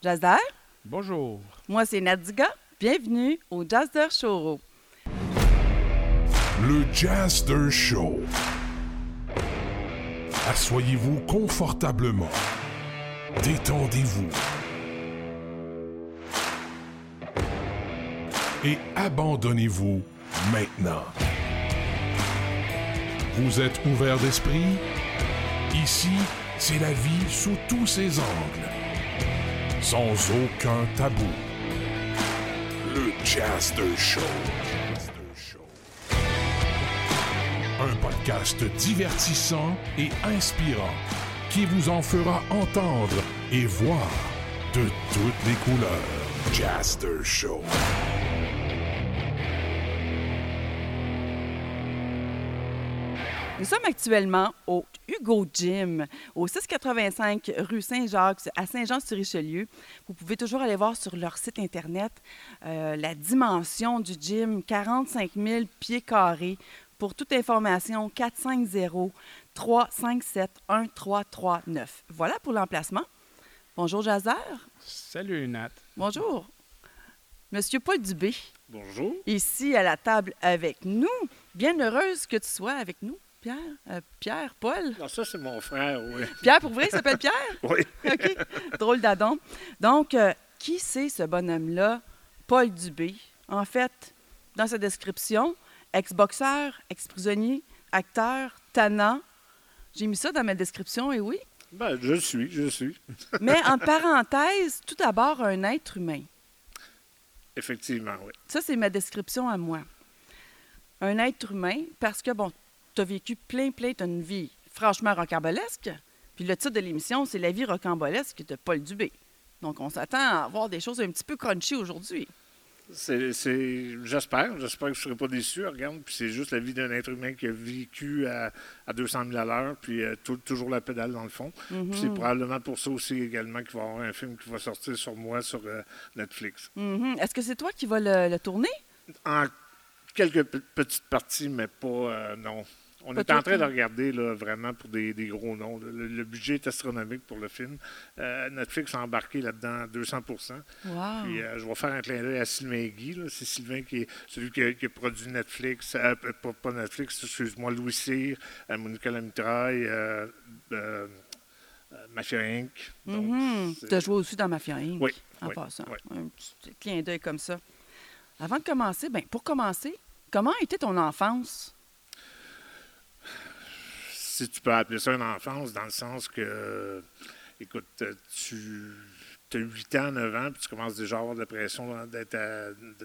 Jazzer? Bonjour. Moi, c'est Nadiga. Bienvenue au Jazzer Show. Le Jazzer Show. Assoyez-vous confortablement. Détendez-vous. Et abandonnez-vous maintenant. Vous êtes ouvert d'esprit? Ici, c'est la vie sous tous ses angles. Sans aucun tabou. Le Jazzer Show. Un podcast divertissant et inspirant qui vous en fera entendre et voir de toutes les couleurs. Jazzer Show. Sommes actuellement au Hugo Gym, au 685 rue Saint-Jacques, à Saint-Jean-sur-Richelieu. Vous pouvez toujours aller voir sur leur site Internet euh, la dimension du gym, 45 000 pieds carrés. Pour toute information, 450-357-1339. Voilà pour l'emplacement. Bonjour, Jazer. Salut, Nat. Bonjour. Monsieur Paul Dubé, Bonjour. ici à la table avec nous. Bien heureuse que tu sois avec nous. Pierre, euh, Pierre, Paul? Non, ça, c'est mon frère, oui. Pierre, pour vrai, il s'appelle Pierre? Oui. OK. Drôle d'adon. Donc, euh, qui c'est ce bonhomme-là? Paul Dubé? En fait, dans sa description, ex-boxeur, ex-prisonnier, acteur, tannant. J'ai mis ça dans ma description, et oui. Ben, je suis, je suis. Mais en parenthèse, tout d'abord, un être humain. Effectivement, oui. Ça, c'est ma description à moi. Un être humain, parce que, bon, tu as vécu plein, plein, tu une vie franchement rocambolesque. Puis le titre de l'émission, c'est La vie rocambolesque de Paul Dubé. Donc, on s'attend à avoir des choses un petit peu crunchy aujourd'hui. C'est, j'espère, j'espère que je ne serai pas déçu. Regarde, puis c'est juste la vie d'un être humain qui a vécu à, à 200 000 à l'heure, puis euh, tou- toujours la pédale dans le fond. Mhm. Puis c'est probablement pour ça aussi également qu'il va y avoir un film qui va sortir sur moi sur euh, Netflix. Mhm. Est-ce que c'est toi qui vas le, le tourner? En quelques pe- petites parties, mais pas, euh, non. On Pas est en train de regarder là, vraiment pour des, des gros noms. Le, le budget est astronomique pour le film. Euh, Netflix a embarqué là-dedans à 200 Wow. Puis euh, je vais faire un clin d'œil à Sylvain Guy. C'est Sylvain qui est celui qui a, qui a produit Netflix, euh, pas, pas Netflix, excuse-moi, Louis Cyr, Monica Lamitraille, Mafia Inc. Donc, Mhm. c'est- Tu as joué aussi dans Mafia Inc. Oui, En oui, passant. oui. Un petit clin d'œil comme ça. Avant de commencer, ben, pour commencer, comment a été ton enfance? Si tu peux appeler ça une enfance, dans le sens que, euh, écoute, euh, tu as 8 ans, 9 ans, puis tu commences déjà à avoir de la pression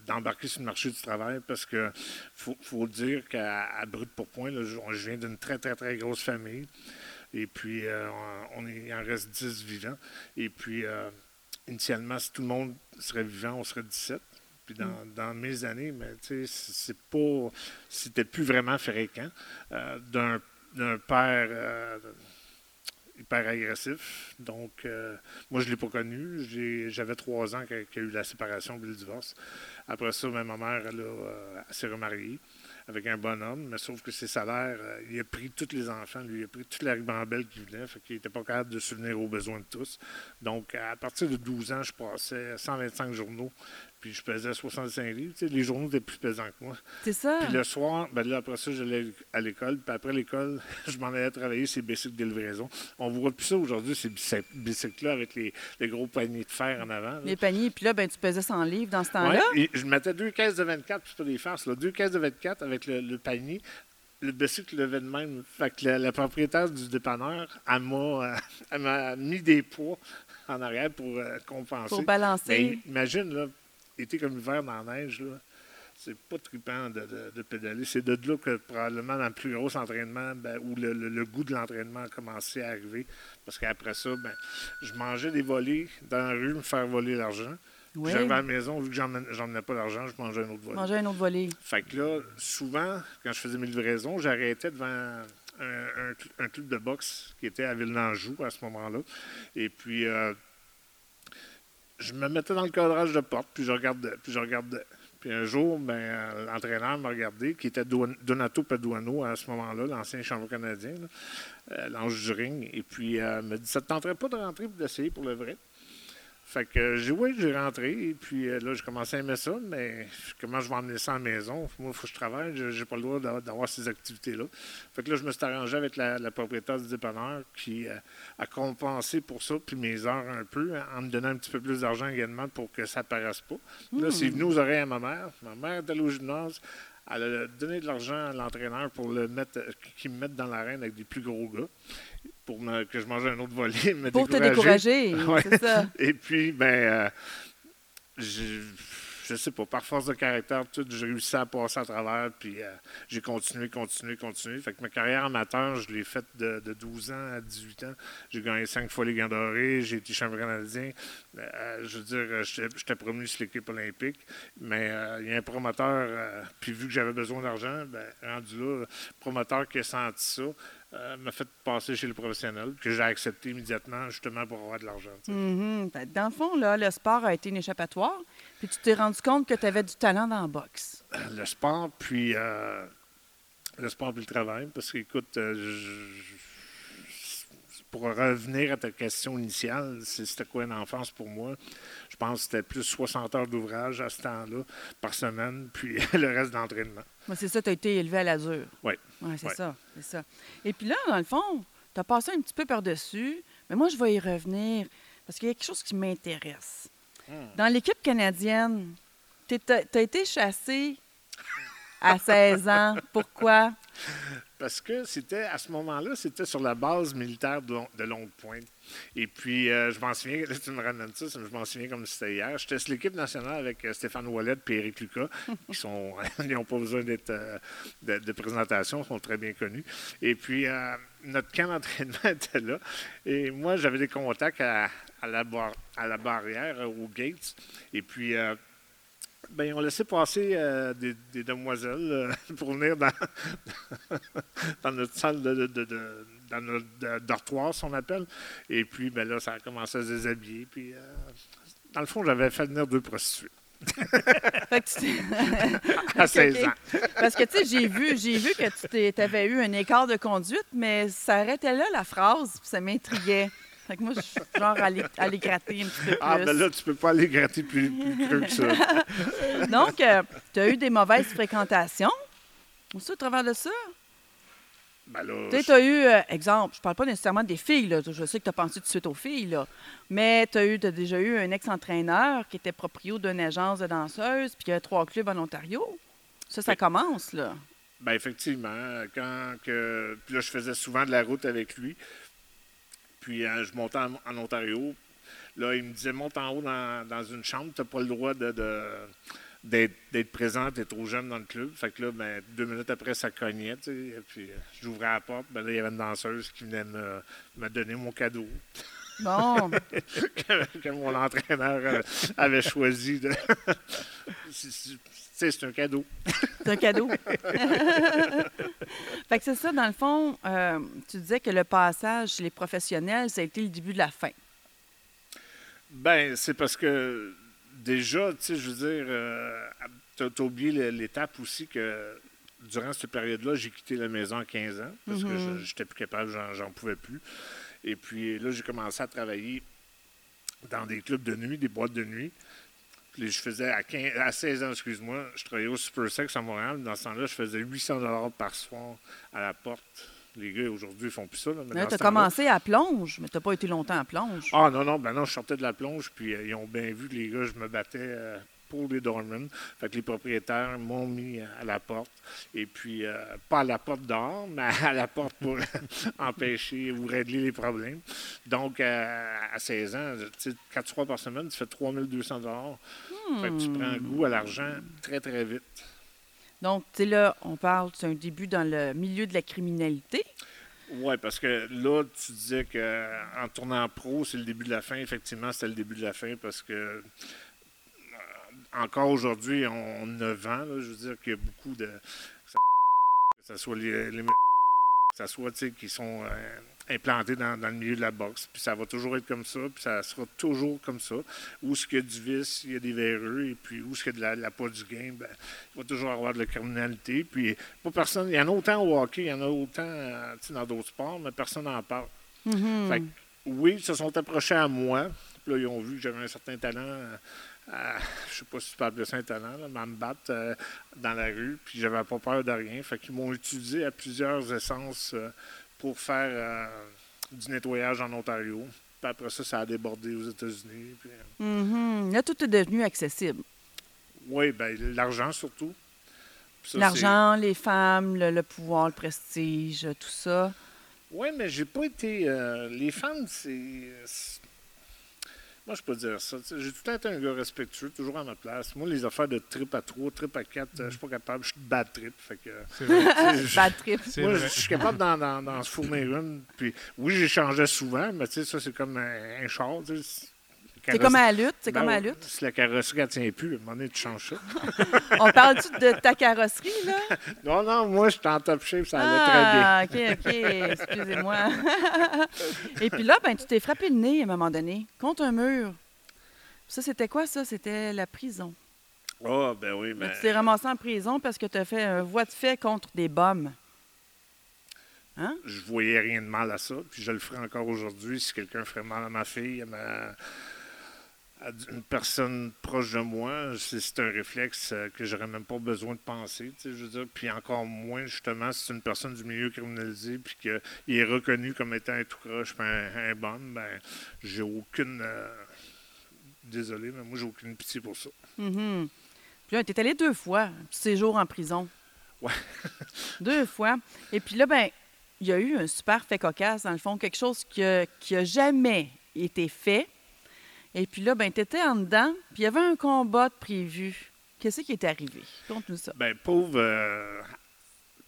d'embarquer sur le marché du travail parce que faut, faut dire qu'à brut pour point, là, je, viens d'une très, très, très grosse famille. Et puis, euh, on, il en reste 10 vivants. Et puis, euh, initialement, si tout le monde serait vivant, on serait 17. Puis dans, dans mes années, mais tu sais, c'est pas, c'était plus vraiment fréquent euh, d'un d'un père euh, hyper agressif. Donc, euh, moi, je ne l'ai pas connu. J'avais trois ans qu'il y a eu la séparation puis le divorce. Après ça, ben, ma mère, euh, s'est remariée avec un bonhomme, mais sauf que ses salaires, il a pris tous les enfants, lui, il a pris toute la ribambelle qui venait, fait qu'il n'était pas capable de subvenir aux besoins de tous. Donc, à partir de 12 ans, je passais 125 journaux, puis je pesais 65 livres. Tu sais, les journaux étaient plus pesants que moi. C'est ça? Puis le soir, ben là, après ça, j'allais à l'école. Puis après l'école, je m'en allais travailler ces bicycles de livraison. On voit plus ça aujourd'hui, ces bicy- bicycles-là avec les, les gros paniers de fer en avant. là. Les paniers, puis là, ben, tu pesais 100 livres dans ce temps-là. Ouais, je mettais deux caisses de 24, puis pas des farces, là, deux caisses de 24 avec le, le panier. Le bicycle levait de même. Fait que la, la propriétaire du dépanneur, elle m'a, euh, elle m'a mis des poids en arrière pour euh, compenser. Pour balancer. Mais imagine, là, été comme l'hiver dans la neige, là, c'est pas trippant de, de- de pédaler. C'est de là que probablement dans le plus gros entraînement, ben, où le, le- le goût de l'entraînement a commencé à arriver. Parce qu'après ça, ben, je mangeais des volets dans la rue, me faire voler l'argent. Oui. J'arrivais à la maison, vu que j'emmenais pas d'argent, je mangeais un autre volet. Manger un autre volet. Fait que là, souvent, quand je faisais mes livraisons, j'arrêtais devant un, un cl- un club de boxe qui était à Ville-d'Anjou à ce moment-là. Et puis, euh, je me mettais dans le cadrage de porte, puis je regardais, puis je regardais. Puis un jour, ben, l'entraîneur m'a regardé, qui était Don- Donato Paduano à ce moment-là, l'ancien champion canadien, euh, l'ange du ring. Et puis, euh, m'a dit Ça ne te tenterait pas de rentrer et d'essayer pour le vrai Fait que j'ai oui, j'ai rentré, et puis euh, là, j'ai commencé à aimer ça, mais comment je vais emmener ça à la maison? Moi, il faut que je travaille, je n'ai pas le droit d'a- d'avoir ces activités-là. Fait que là, je me suis arrangé avec la, la propriétaire du dépanneur qui euh, a compensé pour ça, puis mes heures un peu, hein, en me donnant un petit peu plus d'argent également pour que ça ne paraisse pas. Là, c'est venu aux oreilles à ma mère. Ma mère est allée au gymnase. Elle a donné de l'argent à l'entraîneur pour le mettre, euh, qu'il me mette dans l'arène avec des plus gros gars, pour me- que je mange un autre volet. me Pour te décourager. Ouais. c'est ça. Et puis, ben, euh, je, je sais pas, par force de caractère, tout, j'ai réussi à passer à travers, puis euh, j'ai continué, continué, continué. Fait que ma carrière amateur, je l'ai faite de, de 12 ans à 18 ans. J'ai gagné cinq fois les Gants dorés, j'ai été champion canadien. Euh, je veux dire, j'étais promu sur l'équipe olympique, mais euh, il y a un promoteur, puis vu que j'avais besoin d'argent, ben, rendu là, promoteur qui a senti ça, euh, m'a fait passer chez le professionnel, que j'ai accepté immédiatement, justement, pour avoir de l'argent. Mhm. Fait que Dans le fond, là, le sport a été une échappatoire, puis tu t'es rendu compte que tu avais du talent dans la boxe. le sport, puis euh, le sport puis le travail. Parce que, écoute, euh, je- pour revenir à ta question initiale, c'était quoi une enfance pour moi? Je pense que c'était plus 60 heures d'ouvrage à ce temps-là par semaine, puis le reste d'entraînement. Moi, c'est ça, tu as été élevé à l'azur. Oui. Oui, c'est Ouais. ça, c'est ça. Et puis là, dans le fond, tu as passé un petit peu par-dessus, mais moi, je vais y revenir parce qu'il y a quelque chose qui m'intéresse. Hmm. Dans l'équipe canadienne, tu as été chassé à 16 ans. Pourquoi? Parce que c'était, à ce moment-là, c'était sur la base militaire de, Long- de Longue Pointe. Et puis, euh, je m'en souviens, là, tu me ramènes ça, je m'en souviens comme si c'était hier. J'étais sur l'équipe nationale avec euh, Stéphane Ouellet et Éric Lucas, qui sont, ils n'ont pas besoin d'être, euh, de, de présentation, ils sont très bien connus. Et puis, euh, notre camp d'entraînement était là. Et moi, j'avais des contacts à, à la, bar- à la barrière, euh, aux gates. Et puis, ils ont laissé passer euh, des, des demoiselles euh, pour venir dans, dans notre salle de, de- de- de- dans notre dortoir, si on appelle. Et puis, ben là, ça a commencé à se déshabiller. Puis, euh, dans le fond, j'avais fait venir deux prostituées Fait que tu t'es- à 16 ok. ans. Parce que, tu sais, j'ai vu, j'ai vu que tu avais eu un écart de conduite, mais ça arrêtait là, la phrase, puis ça m'intriguait. Fait que moi, je suis genre allée, allée gratter un petit peu plus. Ah, ben là, tu peux pas aller gratter plus, plus creux que ça. Donc, tu as eu des mauvaises fréquentations. Aussi, au travers de ça? Ben là, Tu sais, tu as eu, euh, exemple, je parle pas nécessairement des filles, là. je sais que tu as pensé tout de suite aux filles, là. mais tu as, eu, t'as déjà eu un ex-entraîneur qui était proprio d'une agence de danseuses, puis il y a trois clubs en Ontario. Ça, ça Oui. commence, là. Ben effectivement, quand que puis là je faisais souvent de la route avec lui. Puis euh, je montais en, Ontario. Là, il me disait monte en haut dans, une chambre, tu n'as pas le droit d'être, présent, tu es trop jeune dans le club. Fait que là, ben, deux minutes après, ça cognait. Puis euh, j'ouvrais la porte, ben là, il y avait une danseuse qui venait me donner mon cadeau Bon, que, mon entraîneur euh, avait choisi. De... c'est, c'est- tu sais, c'est un cadeau. c'est un cadeau. fait que c'est ça, dans le fond, euh, tu disais que le passage chez les professionnels, ça a été le début de la fin. Ben, c'est parce que déjà, tu sais, je veux dire, tu as oublié l'étape aussi que durant cette période-là, j'ai quitté la maison à 15 ans parce que je n'étais plus capable, j'en pouvais plus. Et puis là, j'ai commencé à travailler dans des clubs de nuit, des boîtes de nuit. Puis je faisais à, 15 à 16 ans, excuse-moi, je travaillais au Super Sex à Montréal. Dans ce temps-là, je faisais 800 par soir à la porte. Les gars, aujourd'hui, ils font plus ça. Là, mais Là, tu as commencé à plonge, mais tu n'as pas été longtemps à plonge. ah non, non, ben non, je sortais de la plonge, puis euh, ils ont bien vu que les gars, je me battais euh, pour les Dorman. Fait que les propriétaires m'ont mis à la porte. Et puis, euh, pas à la porte dehors, mais à la porte pour empêcher ou régler les problèmes. Donc, euh, à 16 ans, 4 soirs par semaine, tu fais 3200 dollars. Fait que tu prends goût à l'argent très, très vite. Donc, tu sais, là, on parle, c'est un début dans le milieu de la criminalité. Oui, parce que là, tu disais qu'en tournant pro, c'est le début de la fin. Effectivement, c'était le début de la fin parce que euh, encore aujourd'hui, on, on a 9 ans. là, je veux dire qu'il y a beaucoup de. Que ce soit les, les- que ça soit tu sais, qui sont euh, implantés dans, dans le milieu de la boxe. Puis ça va toujours être comme ça, puis ça sera toujours comme ça. Où est-ce qu'il y a du vice, il y a des véreux, et puis où est-ce qu'il y a de la, la pas du game, ben, il va toujours avoir de la criminalité. Puis pas personne. Il y en a autant au hockey, il y en a autant euh, dans d'autres sports, mais personne n'en parle. Mhm. Fait que, oui, ils se sont approchés à moi Puis là, ils ont vu que j'avais un certain talent. euh, à- je sais pas si tu un talent, là, mais à me battre euh, dans la rue. Puis j'avais pas peur de rien. Fait qu'ils m'ont utilisé à plusieurs essences euh, pour faire euh, du nettoyage en Ontario. Puis après ça, ça a débordé aux États-Unis. Puis, euh, Mhm. Là, tout est devenu accessible. oui, ben l'argent surtout. L'argent, les femmes, le, le pouvoir, le prestige, tout ça. Oui, mais j'ai pas été. euh, les femmes, c'est. Moi, je peux dire ça. J'ai tout le temps été un gars respectueux, toujours à ma place. Moi, les affaires de trip à 3, trip à 4, je suis pas capable. Je suis de bad trip. Fait que, je- Bad trip. Moi, je suis capable d'en, se fournir une. Puis, oui, j'échangeais souvent, mais tu sais, ça, c'est comme un, un char. C'est comme à la lutte, c'est Ben comme à la lutte. Si la carrosserie, elle tient plus, à un moment donné, tu changes ça. On parle-tu de ta carrosserie, là? non, non, moi, je suis en top shape, ça allait très bien. Ah, OK, OK. Excusez-moi. Et puis là, ben, tu t'es frappé le nez à un moment donné, contre un mur. Ça, c'était quoi, ça? C'était la prison. Ah, ben oui, mais. tu t'es ramassé en prison parce que tu as fait un voie de fait contre des bombes. Hein? je voyais rien de mal à ça. Puis je le ferai encore aujourd'hui si quelqu'un ferait mal à ma fille, à, ma- à une personne proche de moi. C'est un réflexe euh, que j'aurais même pas besoin de penser. Je veux dire. Puis encore moins, justement, si c'est une personne du milieu criminalisé puis qu'il est reconnu comme étant un tout croche un, un bon, ben, j'ai aucune. euh, Désolé, mais moi, j'ai aucune pitié pour ça. Mhm. Puis là, tu es allé deux fois, un petit séjour en prison. Ouais. deux fois. Et puis là, ben, il y a eu un super fait cocasse, dans le fond, quelque chose qui a, qui a jamais été fait. Et puis là, ben, tu étais en dedans, puis il y avait un combat de prévu. Qu'est-ce qui est arrivé? Conte-nous ça. Ben, pauvre, euh,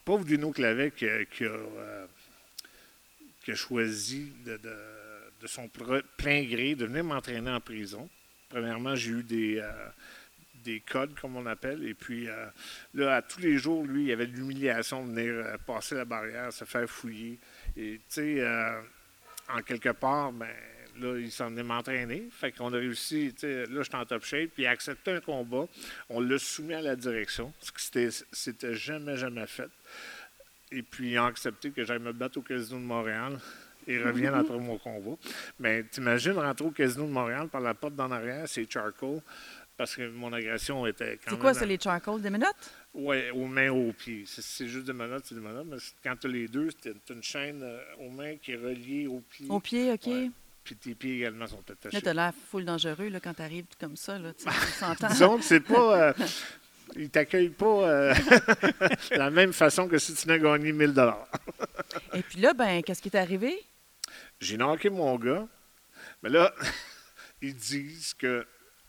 pauvre Dino Clavet euh, qui a choisi de, de- son plein gré de venir m'entraîner en prison. Premièrement, j'ai eu des, euh, des codes, comme on appelle. Et puis, euh, là, à tous les jours, lui, il y avait de l'humiliation de venir passer la barrière, se faire fouiller. Et, tu sais, en quelque part, ben, là, il s'en est m'entraîner. Fait qu'on a réussi, tu là, j'étais en top shape, puis il a accepté un combat. On l'a soumis à la direction, ce qui c'était, jamais, jamais fait. Et puis, ils ont accepté que j'aille me battre au Casino de Montréal. Ils reviennent après mon combat. Mais t'imagines rentrer au Casino de Montréal par la porte d'en arrière, c'est charcoal, parce que mon agression était quand C'est même... quoi, c'est les charcoal des menottes? Oui, aux mains, aux pieds. C'est, c'est juste des menottes, c'est des menottes. Mais c'est- quand tu as les deux, c'est t'as une chaîne euh, aux mains qui est reliée aux pieds. Au pied, OK? Ouais. Puis tes pieds également sont Là, attachés. t'as l'air full dangereux là, quand t'arrives comme ça. Là, on s'entend. Disons que c'est pas. euh, ils t'accueillent pas euh, de la même façon que si tu n'as gagné 1000 Et puis là, ben, qu'est-ce qui est arrivé? J'ai knocké mon gars, mais là, ils disent que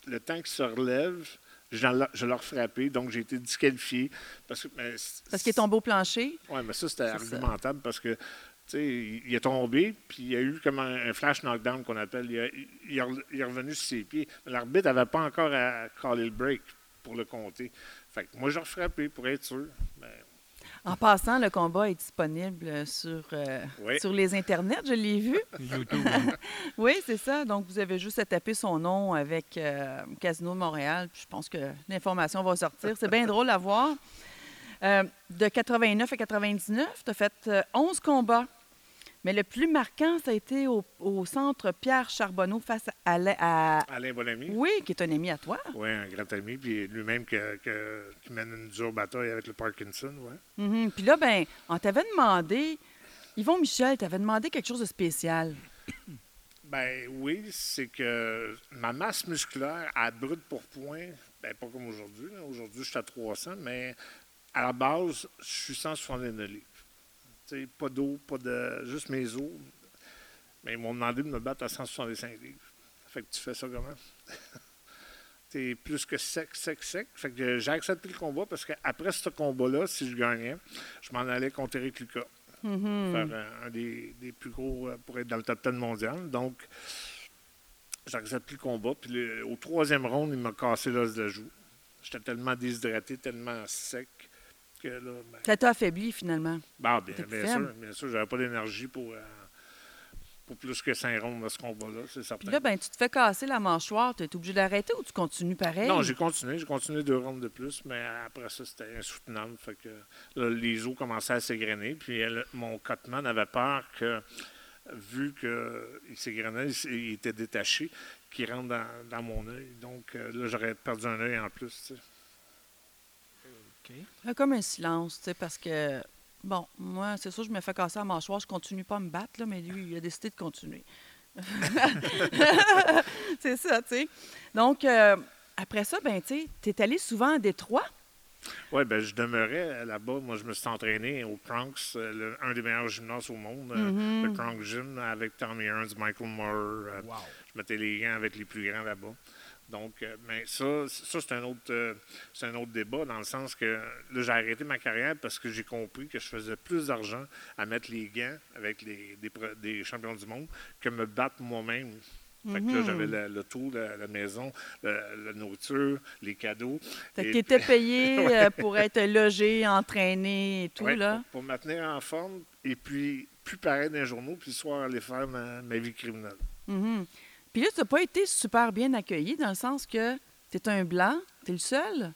le temps qu'il se relève, je l'ai frappé, donc j'ai été disqualifié. Parce que, mais c- Parce qu'il est tombé au plancher? Oui, mais ça, c'était ça. argumentable parce que, tu sais, il, est tombé, puis il y a eu comme un, un flash knockdown qu'on appelle. Il, a- il est re- il est revenu sur ses pieds. L'arbitre n'avait pas encore à caller le break pour le compter. Fait que moi, j'ai refrappé pour être sûr. Ben, En passant, le combat est disponible sur, euh, Oui. sur les internets, je l'ai vu. YouTube. hein. Oui, c'est ça. Donc, vous avez juste à taper son nom avec euh, Casino de Montréal. Puis je pense que l'information va sortir. C'est bien drôle à voir. Euh, de 89 à 99, tu as fait euh, 11 combats. Mais le plus marquant, ça a été au, au centre Pierre Charbonneau face à, la- à- Alain Bonamy. Oui, qui est un ami à toi. Oui, un grand ami, puis lui-même que- que- qui mène une dure bataille avec le Parkinson. Ouais. Mhm. Puis là, ben, on t'avait demandé, Yvon Michel t'avait demandé quelque chose de spécial. Ben oui, c'est que ma masse musculaire à brut pour point, ben pas comme aujourd'hui. Aujourd'hui, je suis à 300, mais à la base, je suis 169 livres. Pas d'eau, pas de. juste mes os. Mais ils m'ont demandé de me battre à 165 livres. Fait que tu fais ça comment? T'es plus que sec, sec, sec. Fait que j'ai accepté le combat parce qu'après ce combat-là, si je gagnais, je m'en allais contre Eric Lucas Mhm. faire un, un des, des plus gros euh, pour être dans le top 10 mondial. Donc, j'accepte le combat. Puis le- au troisième round, il m'a cassé l'os de la joue. J'étais tellement déshydraté, tellement sec que là. Ben, Ça t'a affaibli, finalement? ben, bien, T'es bien faible? sûr, bien sûr, j'avais pas d'énergie pour, euh, pour plus que cinq rounds de ce combat-là, c'est certain. Puis là, ben, tu te fais casser la mâchoire. Tu es obligé d'arrêter ou tu continues pareil? Non, j'ai continué. J'ai continué deux rounds de plus, mais après ça, c'était insoutenable. Fait que là, les os commençaient à s'égrener. Puis elle- mon cotman avait peur que, vu qu'il s'égrenait, il, était détaché, qui rentre dans, dans mon œil. Donc euh, là, j'aurais perdu un œil en plus. Comme un silence, tu sais, parce que, bon, moi, c'est sûr, je me fais casser la mâchoire, je continue pas à me battre, là, mais lui, il a décidé de continuer. c'est ça, tu sais. Donc, euh, après ça, ben, tu sais, tu es allé souvent à Détroit? Oui, ben, je demeurais là-bas. Moi, je me suis entraîné au Bronx, euh, le- un des meilleurs gymnases au monde, euh, Mhm. le Bronx Gym, avec Tommy Hearns, Michael Moore. Wow. Je mettais les gants avec les plus grands là-bas. Donc, euh, mais ça, ça c'est un autre, euh, c'est un autre débat dans le sens que là, j'ai arrêté ma carrière parce que j'ai compris que je faisais plus d'argent à mettre les gants avec les, des, des champions du monde que me battre moi-même. Fait que là, Mhm. j'avais le, le tour, la, la maison, la nourriture, les cadeaux. Fait que étais payé euh, pour être logé, entraîné et tout, Ouais, là? Pour, pour me maintenir en forme et puis plus pareil dans les journaux, puis le soir aller faire ma, ma vie criminelle. Mhm. Puis là, tu n'as pas été super bien accueilli dans le sens que tu es un blanc, tu es le seul?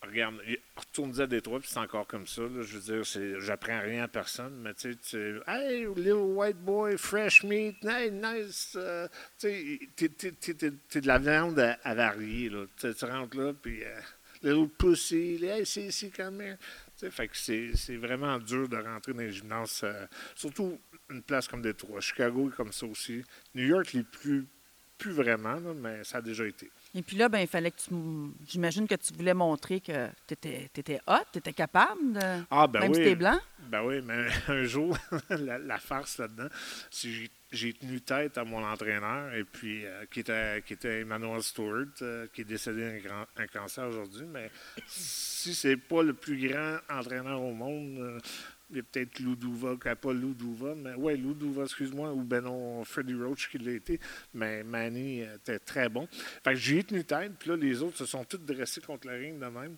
Regarde, y- retourne à Détroit, puis c'est encore comme ça. là. je veux dire, j'apprends rien à personne, mais tu sais, Hey, little white boy, fresh meat, hey, nice. euh, tu sais, t'es- de la viande à, varier, là. Tu rentres là, puis euh, little pussy, hey, c'est ici, come here. Tu sais, fait que c'est c'est vraiment dur de rentrer dans les gymnases, euh, surtout une place comme Détroit. Chicago est comme ça aussi. New York, les plus, plus vraiment, là, mais ça a déjà été. Et puis là, ben, il fallait que tu. J'imagine que tu voulais montrer que tu étais, hot, tu étais capable, de... Ah, ben même oui. si blanc? Ben oui, mais un jour, la, la farce là-dedans, j'ai- tenu tête à mon entraîneur, et puis euh, qui, était, qui était Emmanuel Stewart, euh, qui est décédé d'un cancer aujourd'hui. Mais si c'est pas le plus grand entraîneur au monde, euh, il y a peut-être Lou Douva, qui n'a pas Lou Douva, mais ouais, Lou Douva, excuse-moi, ou ben non, Freddie Roach qui l'a été, mais Manny était très bon. Fait que j'ai tenu tête, puis là, les autres se sont tous dressés contre la ring de même,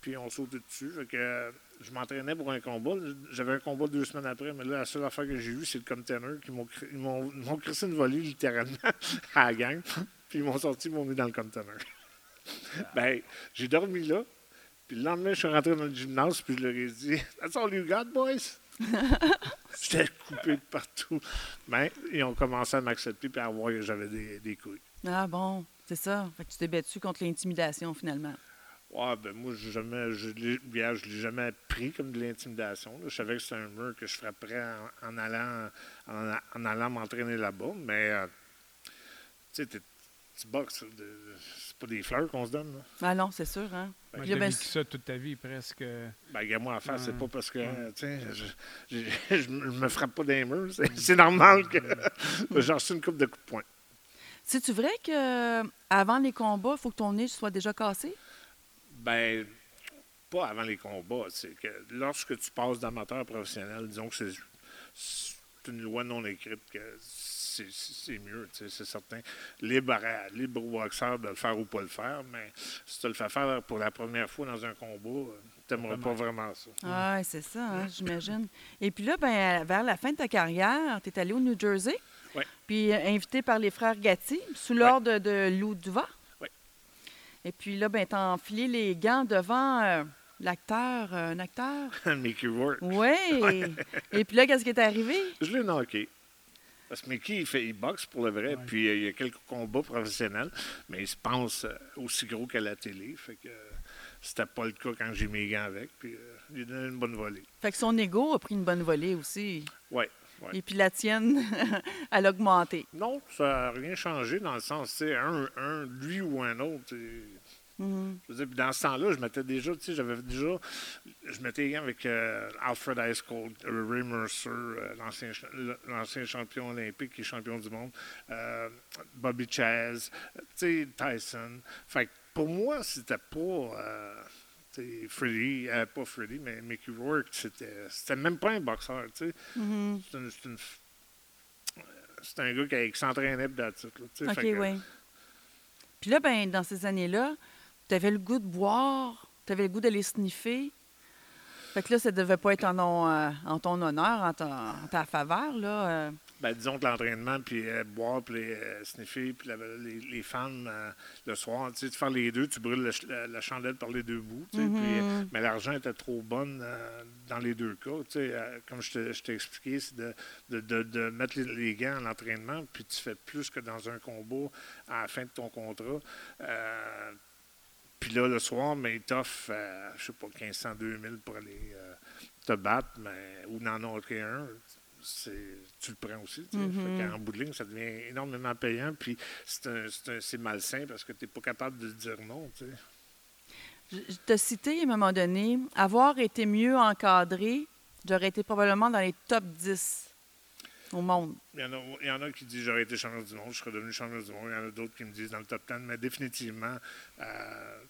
puis on sautait dessus. Fait que euh, je m'entraînais pour un combat. J'avais un combat deux semaines après, mais là, la seule affaire que j'ai vue, c'est le container qui m'ont crissé une volée littéralement à la gang, puis ils m'ont sorti, ils m'ont mis dans le container. ben, j'ai dormi là, puis le lendemain, je suis rentré dans le gymnase, puis je leur ai dit That's all you got, boys? J'étais coupé de partout. Ben, ils ont commencé à m'accepter puis à voir que j'avais des, des couilles. Ah bon, c'est ça. Fait que tu t'es battu contre l'intimidation finalement. Ouais, ben moi, jamais, je l'ai bien, je l'ai jamais pris comme de l'intimidation. Je savais que c'était un mur que je frapperais en, en allant, en, en allant m'entraîner là-bas, mais euh, tu sais, tu boxes, de- c'est pas des fleurs qu'on se donne. Là. Ah non, c'est sûr, hein? Ben, ben, vécu ça toute ta vie, presque. Ben, regarde-moi à faire, c'est pas parce que, je, je, je me je me frappe pas des murs. C'est, c'est normal que j'ai reçu une coupe de coups de poing. C'est-tu vrai que avant les combats, il faut que ton nez soit déjà cassé? Ben, pas avant les combats. C'est que lorsque tu passes d'amateur à professionnel, disons que c'est, c'est une loi non écrite que c'est, mieux, tu sais, c'est certain. Libre, à- libre au boxeur de le faire ou pas le faire, mais si tu le fais faire pour la première fois dans un combat, tu n'aimerais pas vraiment ça. Ah, c'est ça, hein, j'imagine. Et puis là, ben, vers la fin de ta carrière, tu es allé au New Jersey. Ouais. Puis euh, invité par les frères Gatti, sous l'ordre de Lou Duva. Ouais. Et puis là, ben, tu as enfilé les gants devant euh, l'acteur, euh, un acteur. Mickey Rourke. Oui. Et puis là, qu'est-ce qui est arrivé? Je l'ai knocké. Parce que Mickey, il, fait, il boxe pour le vrai, Ouais. puis euh, il y a quelques combats professionnels, mais il se pense euh, aussi gros qu'à la télé. Fait que euh, c'était pas le cas quand j'ai mes gants avec, puis euh, il a donné une bonne volée. Fait que son ego a pris une bonne volée aussi. Ouais, ouais. Et puis la tienne, elle a augmenté. Non, ça n'a rien changé dans le sens, sais, un, un, lui ou un autre. Mhm. Je veux dire, puis dans ce temps-là, je m'étais déjà, tu sais, j'avais déjà, je m'étais avec euh, Alfred Ice Cold, Ray Mercer, euh, l'ancien, l'ancien champion olympique et champion du monde, euh, Bobby Chaz, euh, tu sais, Tyson. Fait que pour moi, c'était pas, euh, Freddy, euh, pas Freddy, mais Mickey Rourke, c'était, c'était même pas un boxeur, tu sais. Mhm. C'est une- c'est une c'est un gars qui, qui s'entraînait là, tu sais. OK, oui. Puis là, ben, dans ces années-là, tu avais le goût de boire, tu avais le goût d'aller sniffer. Fait que là, ça devait pas être en, ton- euh, en ton honneur, en, ta- en ta faveur, là. euh. Ben, disons que l'entraînement, puis euh, boire, puis euh, sniffer, puis les, les femmes le soir, tu sais, faire les deux, tu brûles le la, la chandelle par les deux bouts. tu sais, puis, euh, mais l'argent était trop bonne dans les deux cas. tu sais, comme je t'ai expliqué, c'est de, de, de- de mettre les, les gants à l'entraînement, puis tu fais plus que dans un combat à la fin de ton contrat. Puis là, le soir, mais t'offres, euh, je sais pas, 1500, 2000 pour aller euh, te battre, mais, ou n'en autre un. C'est, tu le prends aussi. Mhm. Fait qu'en bout de ligne, ça devient énormément payant. Puis c'est, un- c'est, un- c'est malsain parce que tu n'es pas capable de dire non. Je, t'ai cité à un moment donné, avoir été mieux encadré, j'aurais été probablement dans les top 10 au monde. Il y, en a, il y en a qui disent j'aurais été champion du monde, je serais devenu champion du monde. Il y en a d'autres qui me disent dans le top 10. Mais définitivement, euh,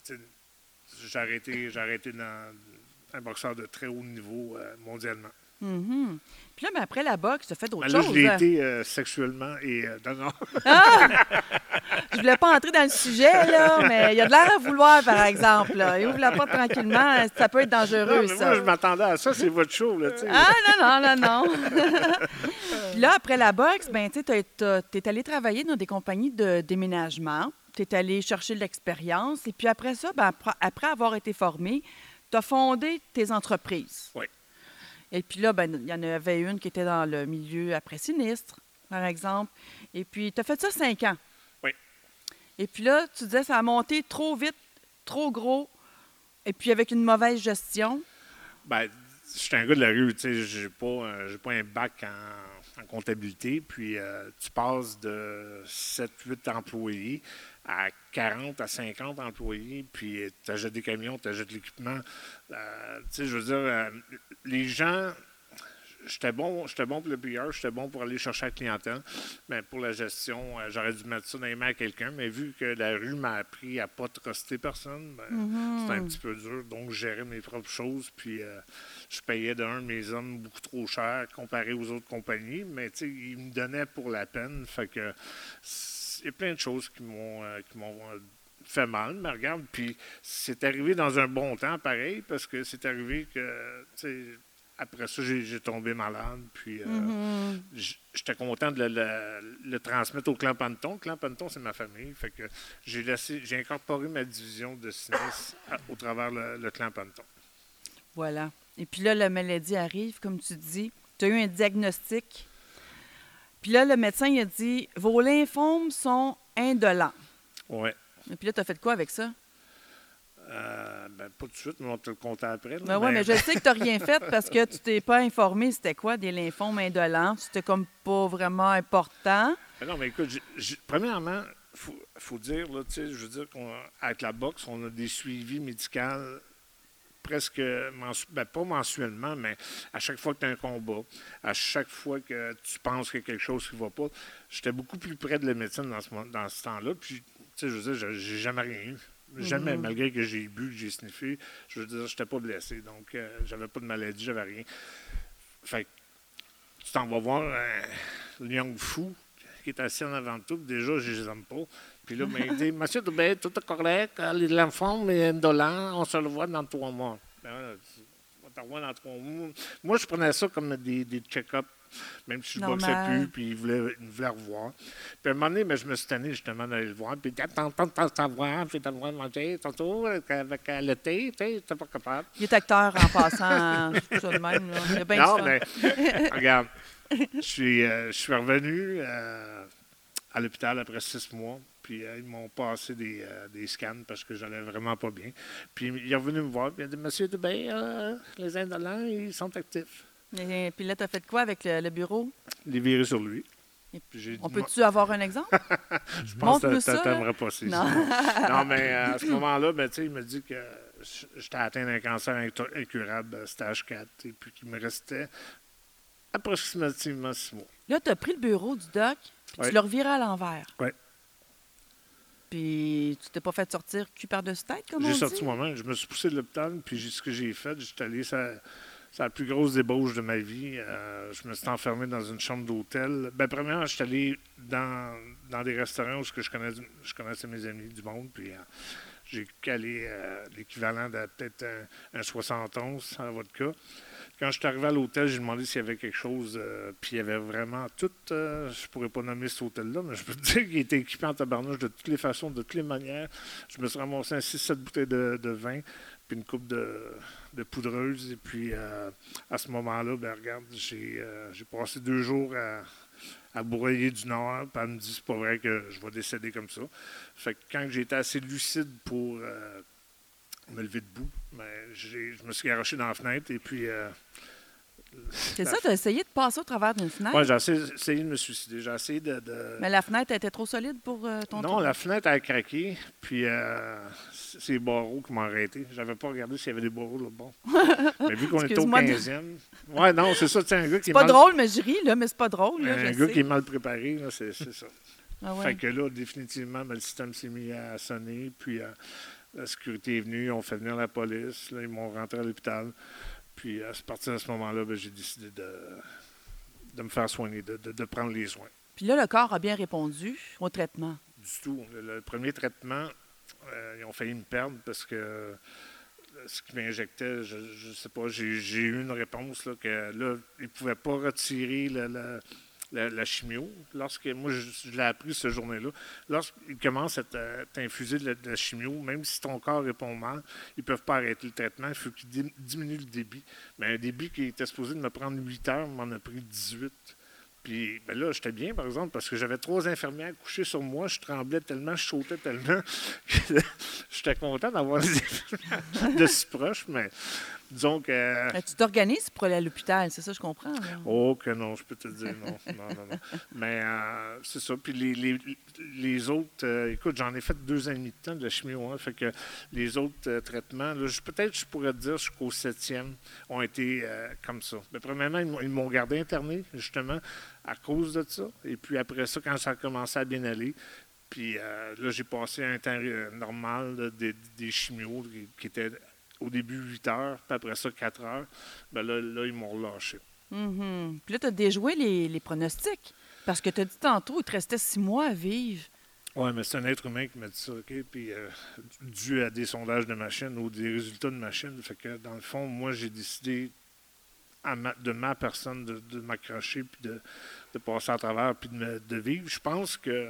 j'ai dans un boxeur de très haut niveau euh, mondialement. Mhm. Puis là, ben, après la boxe, tu as fait d'autres Ben là, choses. je l'ai été euh, sexuellement et euh, non, non. Je voulais pas entrer dans le sujet, là, mais il y a de l'air à vouloir, par exemple. Là. Il ouvre la porte tranquillement, ça peut être Non, dangereux, mais ça. moi, je m'attendais à ça, c'est votre show. Là, tu sais. Ah non, non, non, non. Puis là, après la boxe, ben, tu es allé travailler dans des compagnies de déménagement. Tu es allé chercher de l'expérience. Et puis après ça, ben, après- après avoir été formé, tu as fondé tes entreprises. Oui. Et puis là, ben, il y en avait une qui était dans le milieu après sinistre, par exemple. Et puis, tu as fait ça cinq ans. Oui. Et puis là, tu disais, ça a monté trop vite, trop gros, et puis avec une mauvaise gestion. Ben, je suis un gars de la rue, tu sais, j'ai pas, euh, j'ai pas un bac en, en comptabilité, puis euh, tu passes de 7-8 employés à 40 à 50 employés, puis tu achètes des camions, tu achètes l'équipement. Euh, tu sais, je veux dire, euh, les gens, j'étais bon, j'étais bon pour le PR, j'étais bon pour aller chercher la clientèle, mais pour la gestion, euh, j'aurais dû mettre ça dans les mains à quelqu'un, mais vu que la rue m'a appris à pas truster personne, ben, c'était un petit peu dur, donc je gérais mes propres choses, puis euh, je payais d'un mes hommes beaucoup trop cher comparé aux autres compagnies, mais tu sais, ils me donnaient pour la peine, fait que il y a plein de choses qui m'ont euh, qui m'ont euh, fait mal, mais regarde, puis c'est arrivé dans un bon temps, pareil, parce que c'est arrivé que, tu sais, après ça, j'ai tombé malade, puis euh, j- j'étais content de le, le- le transmettre au clan Panton. Le clan Panton, c'est ma famille, fait que j'ai laissé, j'ai incorporé ma division de sinistre au travers le, le clan Panton. Voilà. Et puis là, la maladie arrive, comme tu dis. Tu as eu un diagnostic? Puis là, le médecin, il a dit Vos lymphomes sont indolents. Ouais. Et puis là, tu as fait quoi avec ça? Euh, ben, pas tout de suite, mais on te le compter après. là. Ben oui, mais je sais que tu n'as rien fait parce que tu t'es pas informé c'était quoi des lymphomes indolents? C'était comme pas vraiment important. Mais non, mais écoute, j'ai- premièrement, il faut, faut dire, là, tu sais, je veux dire qu'avec la boxe, on a des suivis médicaux presque, mensu- ben, pas mensuellement, mais à chaque fois que tu as un combat, à chaque fois que tu penses qu'il y a quelque chose qui ne va pas, j'étais beaucoup plus près de la médecine dans ce, dans ce temps-là. Puis, tu sais, je veux dire, j'ai- jamais rien eu. Jamais, malgré que j'ai bu, que j'ai sniffé, je veux dire, je n'étais pas blessé. Donc, euh, j'avais pas de maladie, j'avais rien. Fait que tu t'en vas voir un lion fou qui est assis en avant de puis déjà, je les aime pas. Puis là, ben, il dit Monsieur Dubé, tout est correct, euh, l'enfant est indolent, on se le voit dans trois mois. Ben, on te revoit dans trois mois. Moi, je prenais ça comme des, des check-ups, même si je ne boxais plus, puis il voulait, il voulait revoir. Puis à un moment donné, ben, je me suis tanné justement d'aller le voir, puis il dit Attends, attends, attends, savoir, puis t'as le droit de manger tantôt avec, avec le thé, tu sais, t'es pas capable. Il est acteur en passant. je ça de même. là. Il a bien Non, mais regarde, je suis, euh, je suis revenu euh, à l'hôpital après six mois. Puis euh, ils m'ont passé des, euh, des scans parce que j'allais vraiment pas bien. Puis il est revenu me voir. Puis il a dit Monsieur Dubé, euh, les indolents, ils sont actifs. Et puis là, tu as fait quoi avec le, le bureau? Les virus sur lui. Dit, On peut-tu avoir un exemple? je pense que t'a- ça, t'aimerais pas ça. Non. non, mais à ce moment-là, ben, il me dit que j'étais atteint d'un cancer incu- incurable, stage 4, et puis qu'il me restait approximativement six mois. Là, tu as pris le bureau du doc, puis tu l'as reviré à l'envers. Ouais. Puis tu t'es pas fait sortir cul par-dessus tête, comme on J'ai sorti moi-même. Je me suis poussé de l'hôpital, puis j'ai- ce que j'ai fait, j'étais allé sur sur la plus grosse débauche de ma vie. Euh, je me suis enfermé dans une chambre d'hôtel. Ben, premièrement, je suis allé dans, dans des restaurants où ce que je, connais, je connaissais mes amis du monde, puis euh, J'ai calé euh, l'équivalent de peut-être un, un 71 en votre cas. Quand je suis arrivé à l'hôtel, j'ai demandé s'il y avait quelque chose. euh, puis il y avait vraiment tout. euh, je pourrais pas nommer cet hôtel-là, mais je peux te dire qu'il était équipé en tabarnouche de toutes les façons, de toutes les manières. Je me suis ramassé un 6-7 bouteilles de, vin, puis une coupe de, poudreuse. Et puis euh, à ce moment-là, ben regarde, j'ai euh, j'ai passé deux jours à, à du Nord. Puis elle me dit c'est pas vrai que je vais décéder comme ça. Fait que quand été assez lucide pour me lever debout, ben, j'ai- je me suis garoché dans la fenêtre et puis. euh, C'est ça, tu as essayé de passer au travers d'une fenêtre, Ouais, j'ai essayé, de me suicider. J'ai essayé de. de- mais la fenêtre était trop solide pour euh, ton Non, la fenêtre a craqué, puis euh, c'est les barreaux qui m'ont arrêté. J'avais pas regardé s'il y avait des barreaux là bon. Mais vu qu'on était au Excuse-moi de- 15e. Ouais, non, c'est ça, c'est un gars qui C'est est pas mal. drôle, mais je ris, là, mais c'est pas drôle. Là, un gars sais. qui est mal préparé, c'est ça. Ah ouais. Fait que là, définitivement, ben, le système s'est mis à sonner, puis euh, la sécurité est venue, on fait venir la police, là, ils m'ont rentré à l'hôpital. Puis à partir de ce moment-là, ben, j'ai décidé de, de me faire soigner, de, de- de prendre les soins. Puis là, le corps a bien répondu au traitement? Du tout. Le, le premier traitement, euh, ils ont failli me perdre parce que euh, ce qu'ils m'injectaient, je ne sais pas, j'ai eu une réponse là, que là, ils ne pouvaient pas retirer le- la, chimio. Lorsque moi, je, l'ai appris cette journée-là. Lorsqu'ils commencent à t'infuser de, la- chimio, même si ton corps répond mal, ils ne peuvent pas arrêter le traitement. Il faut qu'ils dim- diminuent le débit. Mais un débit qui était supposé de me prendre 8 heures m'en a pris 18. Puis ben là, j'étais bien, par exemple, parce que j'avais trois infirmières couchées sur moi. Je tremblais tellement, je sautais tellement j'étais content d'avoir des infirmières de si proche, mais disons que. Euh, Tu t'organises pour aller à l'hôpital, c'est ça, je comprends. là. Oh que non, je peux te dire non. Non, non, non. Mais euh, c'est ça. Puis les, les, les autres, euh, écoute, j'en ai fait deux ans et demi de temps de la chimio. Hein, fait que les autres euh, traitements, peut-être je pourrais te dire jusqu'au septième, ont été comme ça. Mais premièrement, ils m'ont- gardé interné, justement, à cause de ça. Et puis après ça, quand ça a commencé à bien aller, puis euh, là, j'ai passé un temps normal là, des, des chimios qui, qui étaient au début 8 heures, puis après ça 4 heures. Ben là, là ils m'ont relâché. Mhm. Puis là, tu as déjoué les, les pronostics. Parce que tu as dit tantôt, il te restait six mois à vivre. Oui, mais c'est un être humain qui m'a dit ça, OK? Puis, euh, dû à des sondages de machine ou des résultats de machine. Fait que, dans le fond, moi, j'ai décidé à ma- de ma personne de, de m'accrocher puis de, de passer à travers puis de, me- de vivre. Je pense que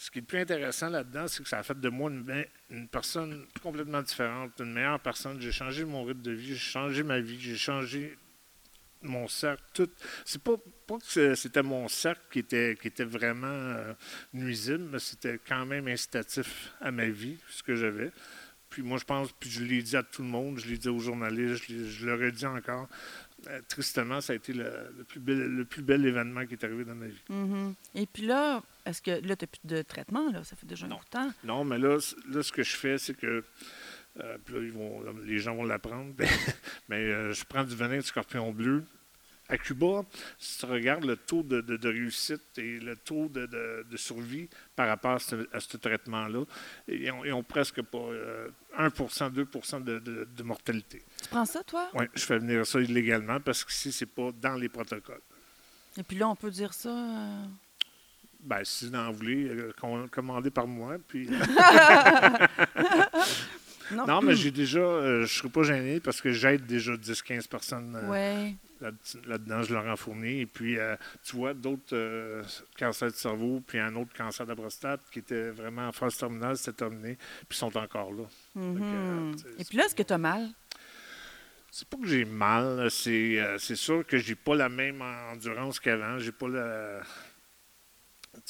ce qui est le plus intéressant là-dedans, c'est que ça a fait de moi une, personne complètement différente, une meilleure personne. J'ai changé mon rythme de vie, j'ai changé ma vie, j'ai changé mon cercle. Tout. C'est pas, que c'était mon cercle qui était, vraiment euh, nuisible, mais c'était quand même incitatif à ma vie, ce que j'avais. Puis moi, je pense, puis je l'ai dit à tout le monde, je l'ai dit aux journalistes, je, je leur dit encore. Euh, tristement, ça a été le, plus bel, événement qui est arrivé dans ma vie. Mhm. Et puis là, est-ce que là, tu n'as plus de traitement, là? Ça fait déjà un Non. bout de temps. Non, mais là, là ce que je fais, c'est que. euh, puis là, ils vont, les gens vont l'apprendre. mais euh, je prends du venin de scorpion bleu. À Cuba, si tu regardes le taux de, de- de réussite et le taux de, survie par rapport à ce, traitement-là, ils ont, ils ont presque pas euh, 1 2 de, mortalité. Tu prends ça, toi? Oui, je fais venir ça illégalement parce que ici, c'est pas dans les protocoles. Et puis là, on peut dire ça. Ben, si vous en voulez, euh, com- commandez par moi. Puis, Non, Non, mais j'ai déjà, euh, je ne serais pas gêné parce que j'aide déjà 10-15 personnes euh, Ouais. là- là-dedans, je leur en fournis. Et puis, euh, tu vois, d'autres cancers de cerveau, puis un autre cancer de la prostate qui était vraiment en phase terminale, c'était terminé, puis ils sont encore là. Mhm. Et puis là, est-ce que tu as mal? C'est pas que j'ai mal, c'est sûr que j'ai pas la même endurance qu'avant. J'ai pas la.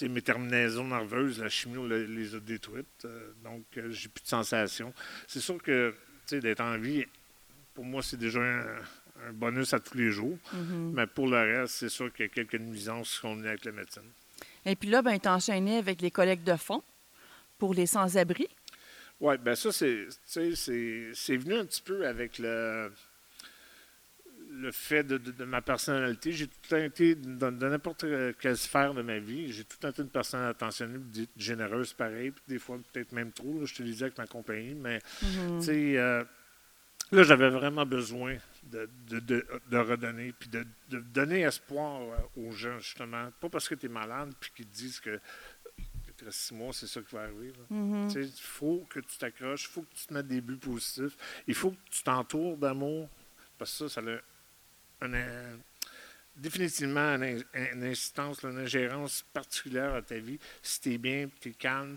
Mes terminaisons nerveuses, la chimio le- les a détruites. euh, donc, euh, j'ai plus de sensations. C'est sûr que, d'être en vie, pour moi, c'est déjà un, un bonus à tous les jours. Mhm. Mais pour le reste, c'est sûr qu'il y a quelques nuisances qui sont venues avec la médecine. Et puis là, ben, tu enchaîné avec les collectes de fonds pour les sans-abri. Oui, ben ça, c'est, tu sais, c'est, c'est venu un petit peu avec le, le fait de, de- de ma personnalité. J'ai tout le temps été, dans, n'importe quelle sphère de ma vie, j'ai tout le temps été une personne attentionnée, généreuse pareil, puis des fois peut-être même trop, là, je te le disais avec ma compagnie, mais Mhm. tu sais, euh, là, j'avais vraiment besoin de, de, de- de redonner, puis de, donner espoir euh, aux gens, justement. Pas parce que tu es malade, puis qu'ils te disent que six mois, c'est ça qui va arriver. Mhm. Sais, Il faut que tu t'accroches, il faut que tu te mettes des buts positifs. Il faut que tu t'entoures d'amour, parce que ça, ça a un- un- définitivement une, une là, une ingérence particulière à ta vie. Si tu es bien, tu es calme,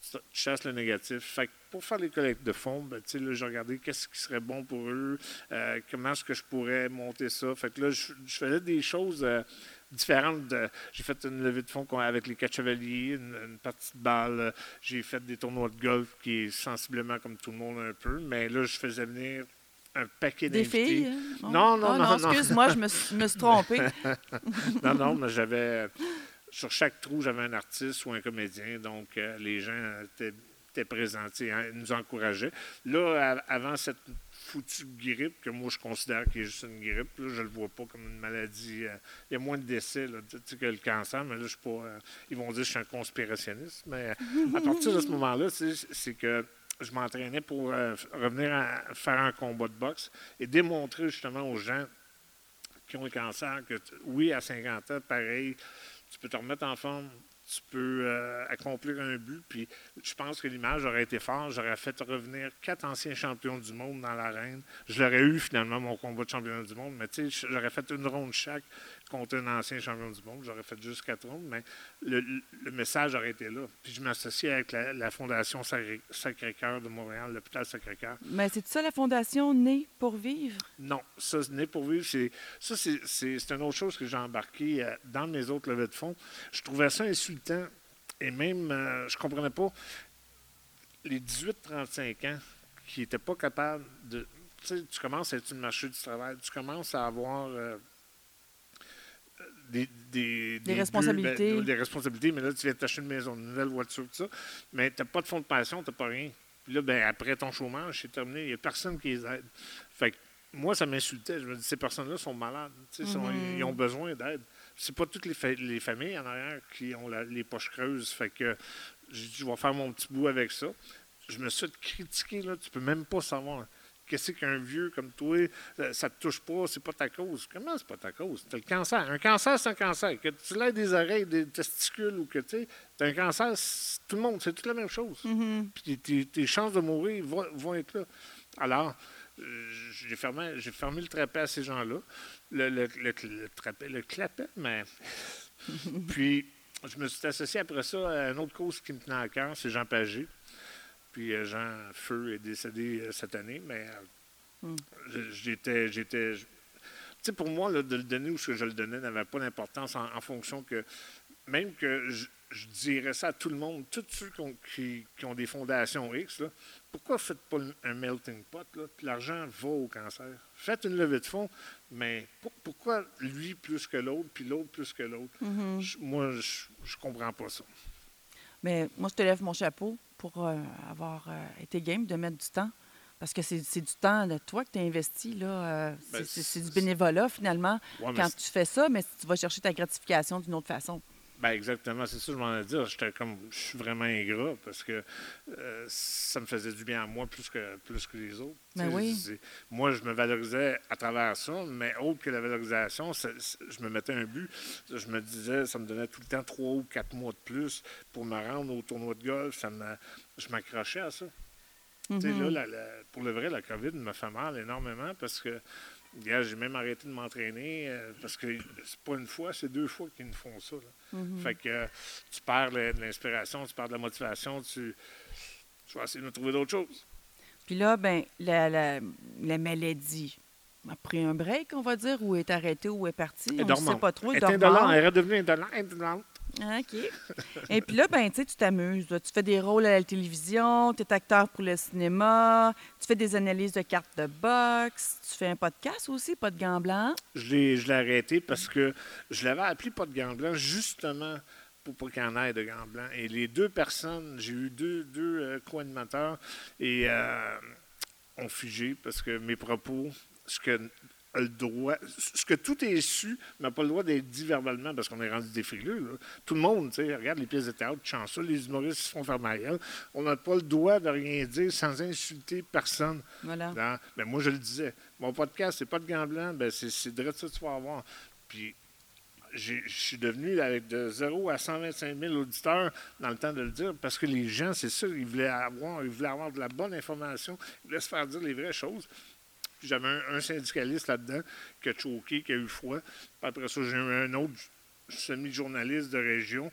tu chasses le négatif. Fait que pour faire les collectes de fonds, ben, là, j'ai regardé qu'est-ce qui serait bon pour eux, euh, comment est-ce que je pourrais monter ça. Fait que là, je, je faisais des choses euh, différentes. J'ai fait une levée de fonds avec les quatre chevaliers, une, une partie de balle. euh, J'ai fait des tournois de golf qui est sensiblement comme tout le monde un peu. Mais là, je faisais venir un paquet Des d'invités. filles? hein? Non, non, Ah, non, non. Excuse-moi, je me, suis- me suis trompée. Non, non, mais j'avais. Sur chaque trou, j'avais un artiste ou un comédien. Donc, euh, les gens étaient, étaient sais, hein, ils nous encourageaient. Là, avant cette foutue grippe, que moi, je considère qu'il est juste une grippe, là, je ne le vois pas comme une maladie. euh, il y a moins de décès là, que le cancer, mais là, je suis pas. euh, ils vont dire que je suis un conspirationniste. Mais euh, à partir de ce moment-là, c'est que je m'entraînais pour euh, revenir à faire un combat de boxe et démontrer justement aux gens qui ont le cancer que, oui, à 50 ans, pareil, tu peux te remettre en forme, tu peux euh, accomplir un but. Puis je pense que l'image aurait été forte. J'aurais fait revenir quatre anciens champions du monde dans l'arène. Je l'aurais eu finalement, mon combat de championnat du monde, mais tu sais, j'aurais fait une ronde chaque contre un ancien champion du monde. J'aurais fait juste quatre rondes, mais le, message aurait été là. Puis je m'associe avec la, la Fondation Sacré- Sacré-Cœur de Montréal, l'hôpital Sacré-Cœur. Mais c'est ça la fondation Née pour vivre? Non, ça, n'est pour vivre. C'est, ça, c'est, c'est- c'est une autre chose que j'ai embarqué euh, dans mes autres levées de fonds. Je trouvais ça insultant et même, euh, je comprenais pas les 18-35 ans qui n'étaient pas capables de. Tu sais, tu commences à être sur le marché du travail, tu commences à avoir. euh, des, responsabilités. ben, des responsabilités, mais là, tu viens t'acheter une maison, une nouvelle voiture, tout ça. Mais tu n'as pas de fonds de pension, tu n'as pas rien. Puis là, ben, après ton chômage, c'est terminé, il n'y a personne qui les aide. Fait que moi, ça m'insultait. Je me dis, ces personnes-là sont malades. Sont- Mhm. Ils ont besoin d'aide. C'est pas toutes les, fa- les familles en arrière qui ont la- les poches creuses. Fait que je vais faire mon petit bout avec ça. Je me suis fait critiquer, là. Tu peux même pas savoir. Qu'est-ce qu'un vieux comme toi, euh, ça te touche pas, c'est pas ta cause. Comment c'est pas ta cause? Tu as le cancer. Un cancer, c'est un cancer. Que tu l'aies des oreilles, des testicules ou que tu as un cancer, tout le monde, c'est toute la même chose. Mhm. Puis tes, tes chances de mourir vont, vont être là. Alors, euh, j'ai fermé, j'ai fermé le trapet à ces gens-là. Le, le, le, le trapet, le clapet, mais. Puis, je me suis associé après ça à une autre cause qui me tenait à cœur, c'est Jean Pagé. Puis, euh, Jean Feu est décédé euh, cette année, mais euh, Hmm. j'étais. tu sais, pour moi, là, de le donner ou ce que je le donnais n'avait pas d'importance en, en fonction que. Même que je, je dirais ça à tout le monde, tous ceux qui ont, qui- qui ont des fondations X, là, pourquoi faites pas un melting pot? Là, puis l'argent va au cancer. Faites une levée de fonds, mais pour- pourquoi lui plus que l'autre, puis l'autre plus que l'autre? Mhm. Je- Moi, je, je comprends pas ça. Mais moi, je te lève mon chapeau pour euh, avoir euh, été game de mettre du temps. Parce que c'est du temps de toi que tu as investi. Là, euh, c'est- Ben, c'est du bénévolat, finalement, Ouais, quand tu fais ça, mais tu vas chercher ta gratification d'une autre façon. Ben exactement, c'est ça que je m'en ai dire. J'étais comme, je suis vraiment ingrat parce que euh, ça me faisait du bien à moi plus que, plus que les autres. Ben oui. Moi, je me valorisais à travers ça, mais autre que la valorisation, je me mettais un but. Je me disais, ça me donnait tout le temps trois ou quatre mois de plus pour me rendre au tournoi de golf. Ça me, je m'accrochais à ça. Là, la- la- pour le vrai, la COVID me fait mal énormément parce que j'ai même arrêté de m'entraîner euh, parce que c'est pas une fois, c'est deux fois qu'ils nous font ça. là. Mhm. Fait que euh, tu perds de l'inspiration, tu perds de la motivation, tu. Je vais essayer de trouver d'autres choses. Puis là, ben, la, la, la maladie a pris un break, on va dire, ou est arrêtée, ou est partie. Elle est on ne sait pas trop. Elle est indolente, mal. elle est redevenue indolente. Ah, OK. Et puis là, ben, tu sais, tu t'amuses. Tu fais des rôles à la télévision, tu es acteur pour le cinéma, tu fais des analyses de cartes de boxe, tu fais un podcast aussi, pas de gants blancs? Je l'ai je l'ai arrêté parce que je l'avais appelé pas de gants blancs justement pour pas qu'il y en ait de gants blancs. Et les deux personnes, j'ai eu deux, deux euh, co-animateurs et euh, ont figé parce que mes propos, ce que a le droit, ce que tout est su, n'a pas le droit d'être dit verbalement parce qu'on est rendu des frileux. là. Tout le monde, tu sais, regarde les pièces de théâtre, chanson, les humoristes se font faire ma gueule. On n'a pas le droit de rien dire sans insulter personne. Voilà. Dans- ben, moi, je le disais. Mon podcast, c'est pas de gants blancs, ben, c'est c'est de ça que tu vas avoir. Puis, je suis devenu avec de 0 à 125 000 auditeurs dans le temps de le dire, parce que les gens, c'est ça, ils voulaient avoir, ils voulaient avoir de la bonne information, ils voulaient se faire dire les vraies choses. J'avais un, syndicaliste là-dedans qui a choqué, qui a eu froid. Puis après ça, j'ai eu un autre semi-journaliste de région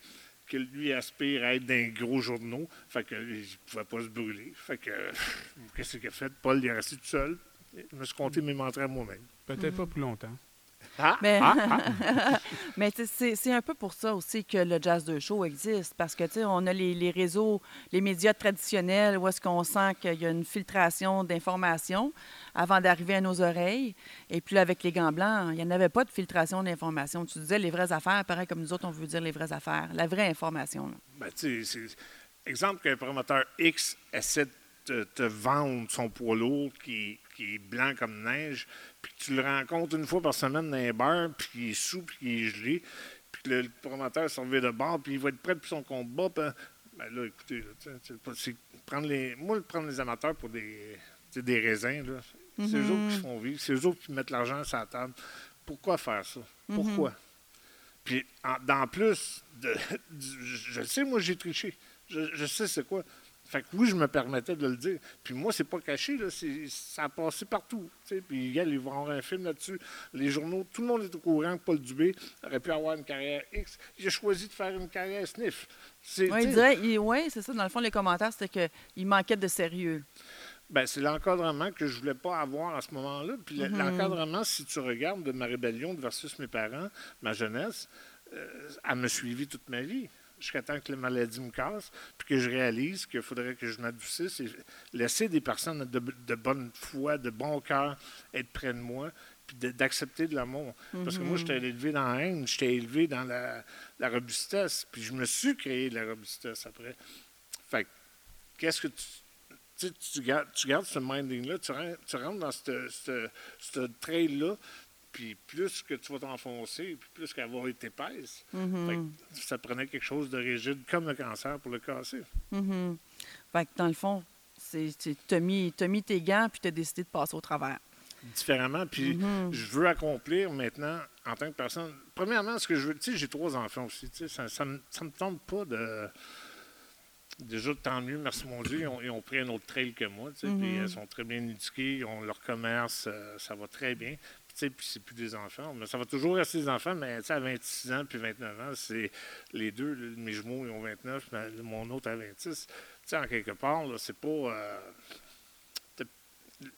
qui, lui, aspire à être dans les gros journaux. Fait que il ne pouvait pas se brûler. Fait que, qu'est-ce qu'il a fait? Paul, il est resté tout seul. Je me suis compté mes mentraits à moi-même. Peut-être pas plus longtemps. Mais, Ah, mais tu sais, c'est c'est un peu pour ça aussi que le Jazz de Show existe, parce que tu sais, on a les, les réseaux, les médias traditionnels où est-ce qu'on sent qu'il y a une filtration d'informations avant d'arriver à nos oreilles. Et puis là, avec les gants blancs, il n'y en avait pas de filtration d'informations. Tu disais les vraies affaires, pareil comme nous autres, on veut dire les vraies affaires, la vraie information. là. Tu sais, c'est- exemple qu'un promoteur X essaie de te, te vendre son poids lourd qui, qui est blanc comme neige, puis que tu le rencontres une fois par semaine dans un bar, puis il est sous, puis il est gelé, puis que le, le promoteur s'en de bord, puis il va être prêt pour son combat. puis, ben là, écoutez, c'est prendre les, moi, prendre les amateurs pour des, des raisins, là, c'est eux autres qui font vivre, c'est eux autres qui mettent l'argent sur la table. Pourquoi faire ça? Pourquoi? Puis, en, dans plus, de, je je sais, moi, j'ai triché. Je, je sais c'est quoi. Fait que oui, je me permettais de le dire. Puis moi, c'est pas caché, là. Ça a passé partout. Puis, regarde, ils vont avoir un film là-dessus. Les journaux, tout le monde est au courant que Paul Dubé aurait pu avoir une carrière X. Il a choisi de faire une carrière sniff. Tu il dirait, il- ouais, c'est ça. Dans le fond, les commentaires, c'était qu'il manquait de sérieux. Ben, c'est l'encadrement que je voulais pas avoir à ce moment-là. Puis le- l'encadrement, si tu regardes de ma rébellion versus mes parents, ma jeunesse, euh, elle me suivi toute ma vie. Jusqu'à temps que la maladie me casse, puis que je réalise qu'il faudrait que je m'adoucisse et laisser des personnes de, de bonne foi, de bon cœur être près de moi, puis de- d'accepter de l'amour. Parce que moi, j'étais élevé dans la haine, j'étais élevé dans la, la robustesse, puis je me suis créé de la robustesse après. Fait que, qu'est-ce que tu tu, sais, tu gardes, tu gardes ce minding-là, tu, ren- tu rentres dans ce trail-là, puis plus que tu vas t'enfoncer, puis plus qu'elle va être épaisse. Fait que ça prenait quelque chose de rigide, comme le cancer, pour le casser. Mhm. Fait que dans le fond, tu as mis, mis tes gants puis tu as décidé de passer au travers. Différemment, puis je veux accomplir maintenant, en tant que personne, premièrement, ce que je veux, tu sais, j'ai trois enfants aussi, tu sais, ça, ça, me, ça me tente pas de... Déjà, tant mieux, merci mon Dieu, ils ont, ils ont pris un autre trail que moi, tu sais, puis ils sont très bien éduqués, ils ont leur commerce, euh, ça va très bien. Puis, c'est plus des enfants, mais ça va toujours rester des enfants, mais à 26 ans puis 29 ans, c'est les deux, mes jumeaux, ils ont 29, mais mon autre à 26. Tu sais, en quelque part, là, c'est pas... euh,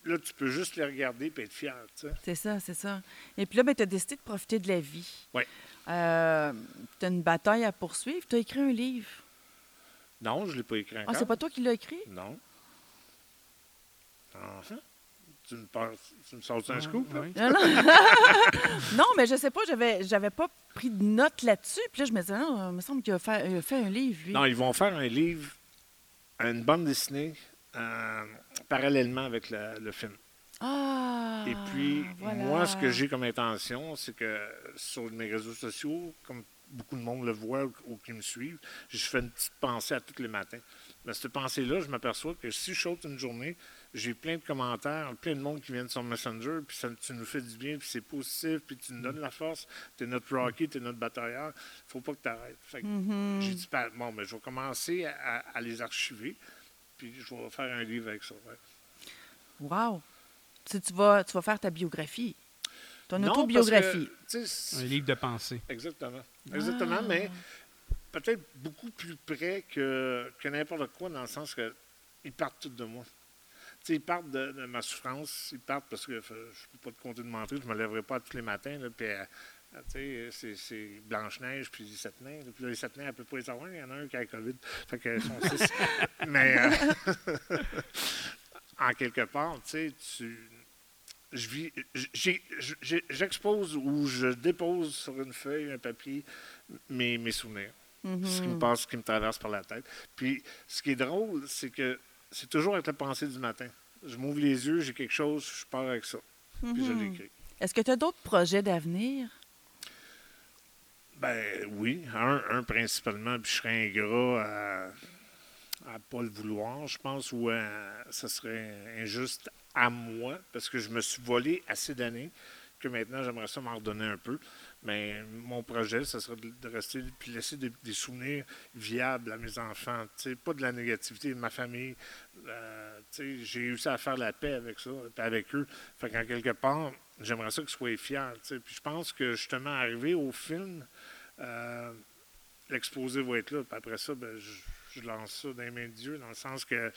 là, tu peux juste les regarder et être fier, tu sais. C'est ça, c'est ça. Et puis là, ben, tu as décidé de profiter de la vie. Oui. Euh, tu as une bataille à poursuivre. Tu as écrit un livre. Non, je ne l'ai pas écrit Ah, encore. c'est pas toi qui l'as écrit? Non. Ah, hein? Tu me, parles- tu me sors un scoop, là? Oui. Non, non. non, mais je sais pas, j'avais, j'avais pas pris de notes là-dessus. Puis là, je me disais, non, il me semble qu'il a fait, il a fait un livre, lui. Non, ils vont faire un livre, une bande dessinée, euh, parallèlement avec la- le film. Ah! Et puis, voilà. moi, ce que j'ai comme intention, c'est que sur mes réseaux sociaux, comme beaucoup de monde le voit ou, ou qui me suivent, je fais une petite pensée à tous les matins. Mais cette pensée-là, je m'aperçois que si je saute une journée, j'ai plein de commentaires, plein de monde qui viennent sur Messenger, puis ça, tu nous fais du bien, puis c'est positif, puis tu nous donnes la force. Tu es notre Rocky, tu es notre batailleur. faut pas que tu arrêtes. Mm-hmm. J'ai dit, ben, bon, mais je vais commencer à, à- à les archiver, puis je vais faire un livre avec ça. ouais. Wow! Tu, tu, vas, tu vas faire ta biographie. Ton Non, autobiographie. parce que, Un livre de pensée. Exactement. Exactement, Ah. mais peut-être beaucoup plus près que, que n'importe quoi, dans le sens que ils partent tous de moi. Ils partent de, de ma souffrance, ils partent parce que euh, je ne peux pas te compter de mentir, je ne me lèverai pas tous les matins, là, puis euh, sais, c'est, Blanche-Neige puis les sept nains. Puis les sept nains, elle ne peut pas les savoir, il y en a un qui a la COVID. Fait que sont six. Mais euh, en quelque part, tu sais, tu j'expose ou je dépose sur une feuille, un papier, mes, mes souvenirs, ce qui me passe, ce qui me traverse par la tête. Puis, ce qui est drôle, c'est que c'est toujours avec la pensée du matin. Je m'ouvre les yeux, j'ai quelque chose, je pars avec ça. Puis je l'écris. Est-ce que tu as d'autres projets d'avenir? Ben oui, un, un principalement, puis je serais ingrat à, à pas le vouloir, je pense, ou à- ça serait injuste à moi, parce que je me suis volé assez d'années que maintenant, j'aimerais ça m'en redonner un peu. Mais mon projet, ce serait de, rester puis laisser des, souvenirs viables à mes enfants. Pas de la négativité de ma famille. Euh, j'ai réussi à faire la paix avec ça, avec eux. Fait qu'en quelque part, j'aimerais ça qu'ils soient fiers. Puis je pense que justement, arrivé au film, euh, l'exposé va être là. Puis après ça, ben, je, je lance ça dans les mains de Dieu, dans le sens que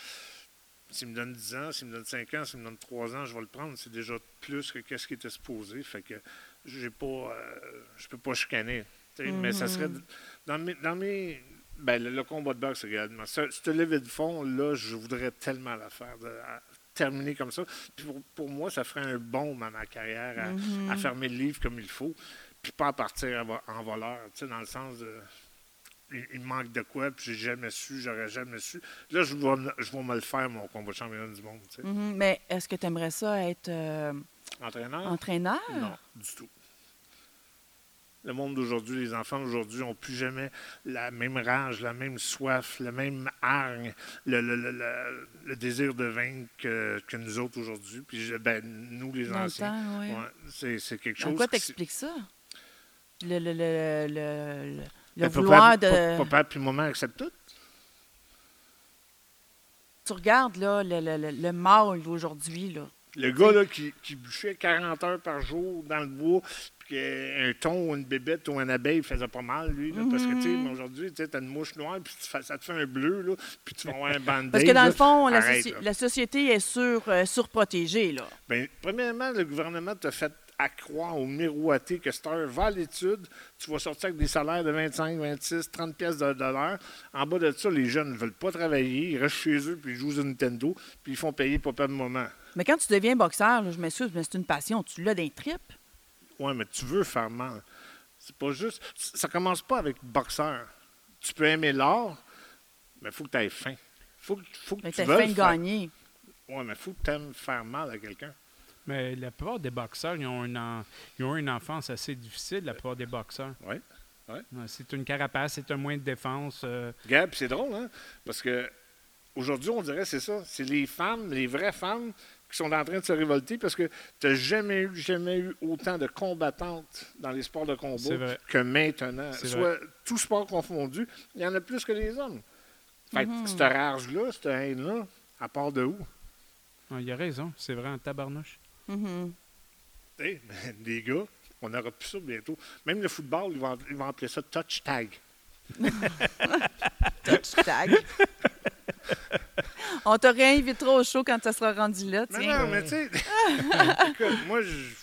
s'il me donne 10 ans, s'il me donne 5 ans, s'il me donne 3 ans, je vais le prendre. C'est déjà plus que qu'est-ce qui était supposé. Fait que j'ai pas, euh, je peux pas chicaner. Mais ça serait dans mes, dans mes ben, le, le combat de boxe également. Ce, cette levée de fond là, je voudrais tellement la faire. de- à- terminer comme ça. Puis pour, pour moi, ça ferait un bond dans ma carrière à, à fermer le livre comme il faut, puis pas à partir en voleur, tu sais, dans le sens de il, manque de quoi, puis j'ai jamais su, j'aurais jamais su. Là, je vais, me- je vais me le faire, mon combat de championnat du monde. tu sais. Mhm. Mais est-ce que tu aimerais ça être euh, Entraîneur? entraîneur? Non, du tout. Le monde d'aujourd'hui, les enfants d'aujourd'hui n'ont plus jamais la même rage, la même soif, la même hargne, le, le- le- le- désir de vaincre que, que nous autres aujourd'hui. Puis, je- ben, nous, les Dans anciens, temps, oui. ouais, c'est, c'est quelque chose. quoi qui- t'expliques ça? Le, le, vouloir de... pa- Papa puis maman acceptent tout. Tu regardes là, le, le, le, le mâle d'aujourd'hui, là. Le gars là, qui, qui bûchait 40 heures par jour dans le bois, puis qu'un thon ou une bébête ou une abeille faisait pas mal, lui. là, Parce que, tu sais, Mm-hmm. aujourd'hui, tu as une mouche noire, puis ça te fait un bleu, là, puis tu vas avoir un band Parce que dans le fond, la, soci- société est sur, euh, surprotégée, là. Bien, premièrement, le gouvernement t'a fait à croire au miroiter que cette heure, va à l'étude, tu vas sortir avec des salaires de 25, 26, 30 pièces de dollars. En bas de ça, les jeunes ne veulent pas travailler, ils restent chez eux, puis ils jouent au Nintendo, puis ils font payer papa de moment. Mais quand tu deviens boxeur, là, je m'excuse, mais c'est une passion. Tu l'as d'un trip? Ouais, mais tu veux faire mal. C'est pas juste. Ça commence pas avec boxeur. Tu peux aimer l'art, mais il faut que tu aies faim. faut, que- faut que Mais tu veuilles faim de gagner. Ouais, mais il faut que tu aimes faire mal à quelqu'un. Mais la plupart des boxeurs, ils ont, une en- ils ont une enfance assez difficile, la plupart des boxeurs. Ouais, ouais. C'est une carapace, c'est un moyen de défense. euh, Gab, c'est drôle, hein? Parce que aujourd'hui, on dirait que c'est ça. C'est les femmes, les vraies femmes, qui sont en train de se révolter parce que tu n'as jamais eu, jamais eu autant de combattantes dans les sports de combat que maintenant. C'est Soit tout sport confondu, il y en a plus que les hommes. Fait Mm-hmm. que cette rage-là, cette haine-là, à part de où? ah, il a raison, c'est vrai, en tabarnouche. Mhm. Hey, ben, les gars, on n'aura plus ça bientôt. Même le football, ils vont, ils vont appeler ça touch tag. Touch tag. On te réinvitera au show quand ça sera rendu là, Non, tiens. non, mais tu sais, moi, je-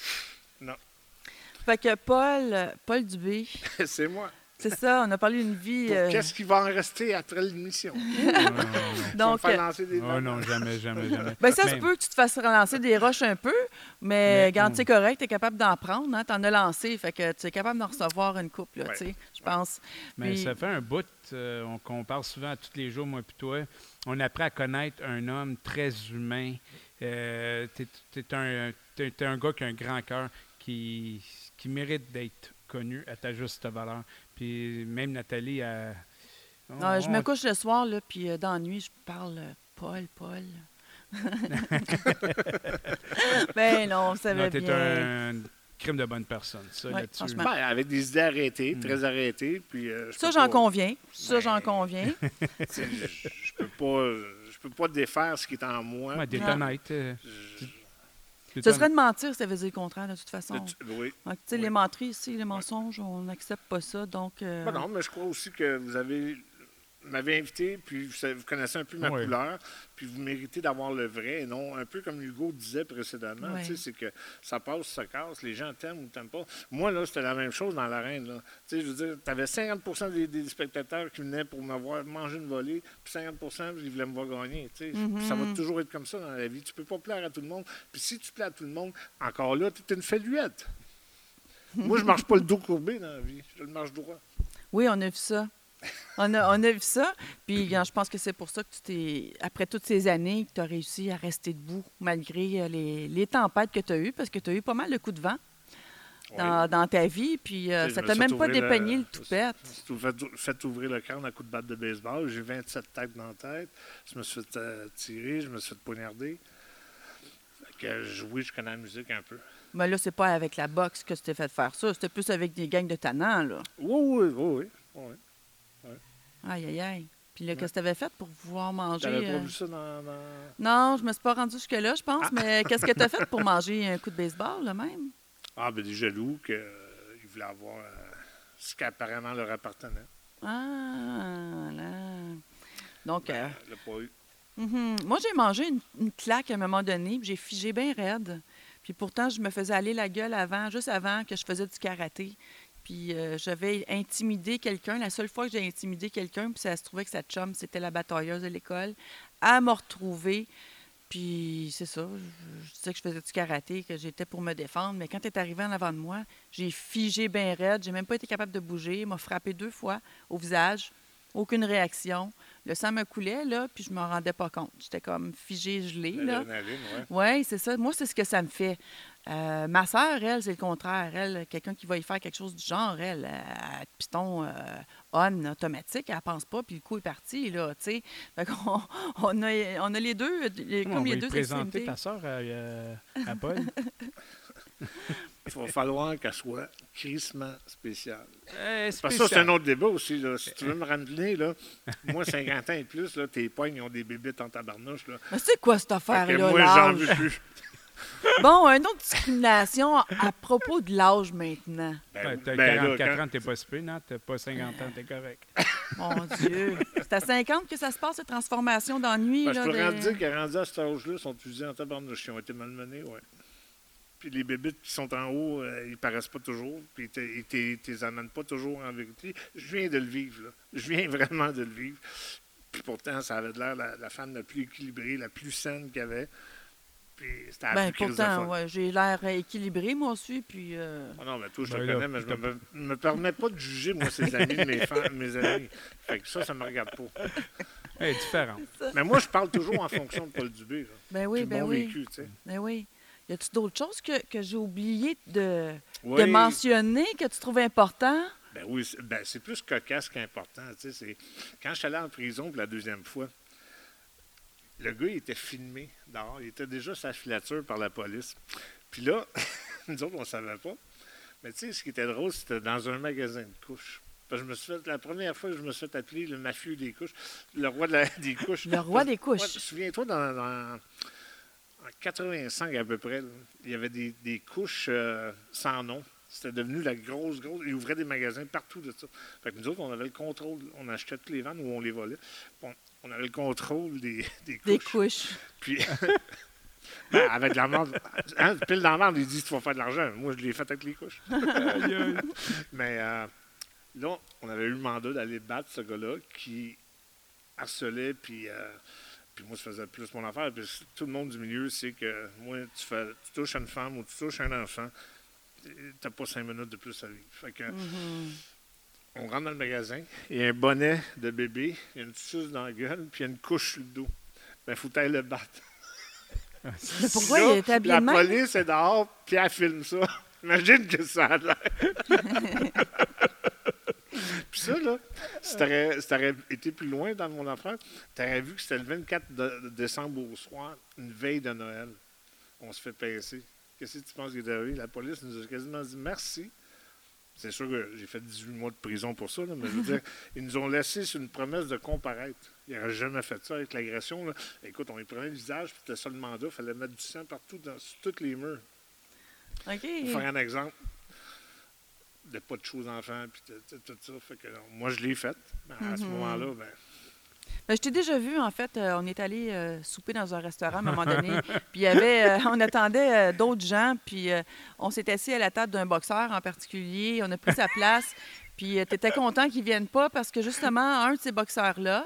Fait que Paul, Paul Dubé, c'est moi. C'est ça, on a parlé d'une vie... Euh, Qu'est-ce qui va en rester après l'émission? Tu donc, faire euh, lancer des Oh non, jamais, jamais, jamais. ben ça se Mais- peut que tu te fasses relancer des roches un peu, mais, Mais garde, on- c'est correct, tu es capable d'en prendre, hein, tu en as lancé, fait que tu es capable d'en recevoir une coupe, là, Ouais. tu sais, je pense. Mais Puis- ça fait un bout euh, on- qu'on parle souvent à tous les jours, moi et toi. On apprend à connaître un homme très humain. Euh, t'es, t'es un, t'es- t'es un gars qui a un grand cœur, qui, qui mérite d'être connu à ta juste valeur. Puis même Nathalie, elle- on- Ah, je me couche le soir, là, puis euh, dans la nuit, je parle euh, Paul, Paul. ben non, on savait non, t'es bien. un crime de bonne personne, ça, Ouais, là-dessus. franchement. Ben, avec des idées arrêtées, très arrêtées. Puis, euh, je Ça, j'en pas- conviens. Ça, Ben, j'en conviens. Je je peux pas, je peux pas défaire ce qui est en moi. Ouais, t'es honnête. euh, Je- Ce serait de mentir, ça veut dire le contraire, de toute façon. tu- oui. Donc, Oui. les menteries ici, les mensonges, on n'accepte pas ça. Donc, euh, Ben non, mais je crois aussi que vous avez m'avez invité, puis vous, connaissez un peu ma Oui. couleur, puis vous méritez d'avoir le vrai, et non un peu comme Hugo disait précédemment, Oui. tu sais, c'est que ça passe, ça casse, les gens t'aiment ou t'aiment pas. Moi, là, c'était la même chose dans l'arène, là. Tu sais, je veux dire, tu avais 50 des, des spectateurs qui venaient pour me voir manger une volée, puis 50% ils voulaient me voir gagner, tu sais. Puis Ça va Mhm. toujours être comme ça dans la vie. Tu peux pas plaire à tout le monde, puis si tu plais à tout le monde, encore là, tu es une feluette. Moi, je marche pas le dos courbé dans la vie, je le marche droit. oui, on a vu ça. On a, on a vu ça. Puis, je pense que c'est pour ça que tu t'es, après toutes ces années, que tu as réussi à rester debout malgré euh, les, les tempêtes que tu as eues, parce que tu as eu pas mal de coups de vent dans, dans ta vie. Puis, euh, ça je t'a me même pas le- dépeigné le je me toupette. suis fait, ouvrir le crâne à coup de batte de baseball. J'ai 27 têtes dans la tête. Je me suis fait euh, tirer, je me suis fait poignarder. Fait que, je- oui, je connais la musique un peu. Mais là, c'est pas avec la boxe que tu t'es fait faire ça. C'était plus avec des gangs de tannants, là. Oui, oui, oui, oui. oui. Aïe, aïe, aïe. Puis là, qu'est-ce que tu avais fait pour pouvoir manger? T'avais pas euh, vu ça dans. dans- Non, je me suis pas rendu jusque-là, je Ah. pense. Mais qu'est-ce que tu as fait pour manger un coup de baseball, là, même? Ah, ben des jaloux qu'ils voulaient avoir euh, ce qui apparemment leur appartenait. Ah, là. Donc, euh, Elle l'a pas eu. mhm. moi, j'ai mangé une, une claque à un moment donné, puis j'ai figé bien raide. Puis pourtant, je me faisais aller la gueule avant, juste avant que je faisais du karaté. Puis euh, j'avais intimidé quelqu'un. La seule fois que j'ai intimidé quelqu'un, puis ça se trouvait que sa chum, c'était la batailleuse de l'école, à me retrouver. Puis c'est ça, je, je disais que je faisais du karaté, que j'étais pour me défendre. Mais quand elle est arrivée en avant de moi, j'ai figé bien raide. J'ai même pas été capable de bouger. M'a frappé deux fois au visage. Aucune réaction. Le sang me coulait, là, puis je me rendais pas compte. J'étais comme figée, gelée, là. L'adrénaline, ouais. Oui, c'est ça. Moi, c'est ce que ça me fait. Euh, ma sœur, elle, c'est le contraire. Elle, quelqu'un qui va y faire quelque chose du genre, elle, à piston euh, on automatique, elle pense pas, puis le coup est parti, là, tu sais. Fait qu'on on a, on a les deux, les- On comme va les y deux présenter ta soeur à, euh, à Paul? Il va falloir qu'elle soit crissement spéciale. Eh, Parce que ça, c'est spécial. un autre débat aussi. Là. Si tu veux me ramener, là, moi, 50 ans et plus, là, tes poignes ont des bébites en tabarnouche. Là. Mais c'est quoi cette affaire-là, moi, j'en veux plus. Bon, une autre discrimination à propos de l'âge maintenant. Ben, T'as ben, là, 44 quand- ans, t'es pas si peu, non? T'as pas 50 ans, t'es correct. Mon Dieu. C'est à 50 que ça se passe, cette transformation d'ennui. Ben, je là, peux de- dire qu'à rendu à cet âge-là, sont usés en tabarnouche. Ils ont été malmenés, oui. Puis les bébites qui sont en haut, euh, ils paraissent pas toujours. Puis ils ne les amènent pas toujours en vérité. Je viens de le vivre, là. Je viens vraiment de le vivre. Puis pourtant, ça avait l'air la, la femme la plus équilibrée, la plus saine qu'il y avait. Puis c'était la Ben, pourtant, ouais, j'ai l'air équilibré, moi aussi, puis... euh, Ah non, mais toi, je te Ben là, connais, mais je t'as me, me permets pas de juger, moi, ses amis de mes, fa- mes amis. Fait que ça, ça me regarde pas. Elle est différente. Mais moi, je parle toujours en fonction de Paul Dubé. Là. Ben oui, ben oui. vécu, tu sais. Ben oui. Y a-tu d'autres choses que, que j'ai oublié de, de mentionner que tu trouves important? Ben oui, c'est ben, c'est plus cocasse qu'important. tu sais, c'est- Quand je suis allé en prison pour la deuxième fois, le gars, il était filmé dehors. Il était déjà sa filature par la police. Puis là, nous autres, on ne savait pas. Mais tu sais, ce qui était drôle, c'était dans un magasin de couches. Parce que je me suis fait, la première fois que je me suis fait appeler le mafieux des couches, le roi de la- des couches. Le roi des couches. Ouais, Souviens-toi, dans, dans- en 85 à peu près, là, il y avait des, des couches euh, sans nom. C'était devenu la grosse, grosse. Ils ouvraient des magasins partout de ça. Fait que nous autres, on avait le contrôle. On achetait toutes les vannes ou on les volait. On, on avait le contrôle des, des couches. Des couches. Puis, ben, avec de la merde. Hein, pile dans la merde, ils disent tu vas faire de l'argent. Moi, je l'ai fait avec les couches. Mais euh, là, on avait eu le mandat d'aller battre ce gars-là qui harcelait, puis, euh, puis moi, je faisais plus mon affaire. Puis tout le monde du milieu sait que moi, tu, fais, tu touches à une femme ou tu touches à un enfant, t'as pas cinq minutes de plus à vivre. Fait que, Mhm. On rentre dans le magasin, il y a un bonnet de bébé, il y a une suce dans la gueule, puis il y a une couche sur le dos. Ben, faut aller le battre. Mais pourquoi Là, il est habillé La police est dehors, puis elle filme ça. Imagine que ça a l'air. puis ça, là, si t'aurais si été plus loin dans mon affaire, t'aurais vu que c'était le 24 de- de décembre au soir, une veille de Noël. On se fait pincer. Qu'est-ce que tu penses qui est arrivé? La police nous a quasiment dit merci. C'est sûr que j'ai fait 18 mois de prison pour ça, là, mais je veux dire, ils nous ont laissé sur une promesse de comparaître. Ils n'auraient jamais fait ça avec l'agression. Écoute, on les prenait le visage, puis c'était ça le mandat. Il fallait mettre du sang partout, dans, sur tous les murs. OK. Pour faire un exemple de pas de choses enfants, puis tout ça. Fait que, non, moi, je l'ai fait. Mais à ce Mhm. moment-là, ben, Ben, je t'ai déjà vu, en fait. euh, on est allé euh, souper dans un restaurant à un moment donné. puis il y avait, euh, on attendait euh, d'autres gens. Puis euh, on s'est assis à la table d'un boxeur en particulier. On a pris sa place. Puis tu étais content qu'il ne vienne pas parce que justement, un de ces boxeurs-là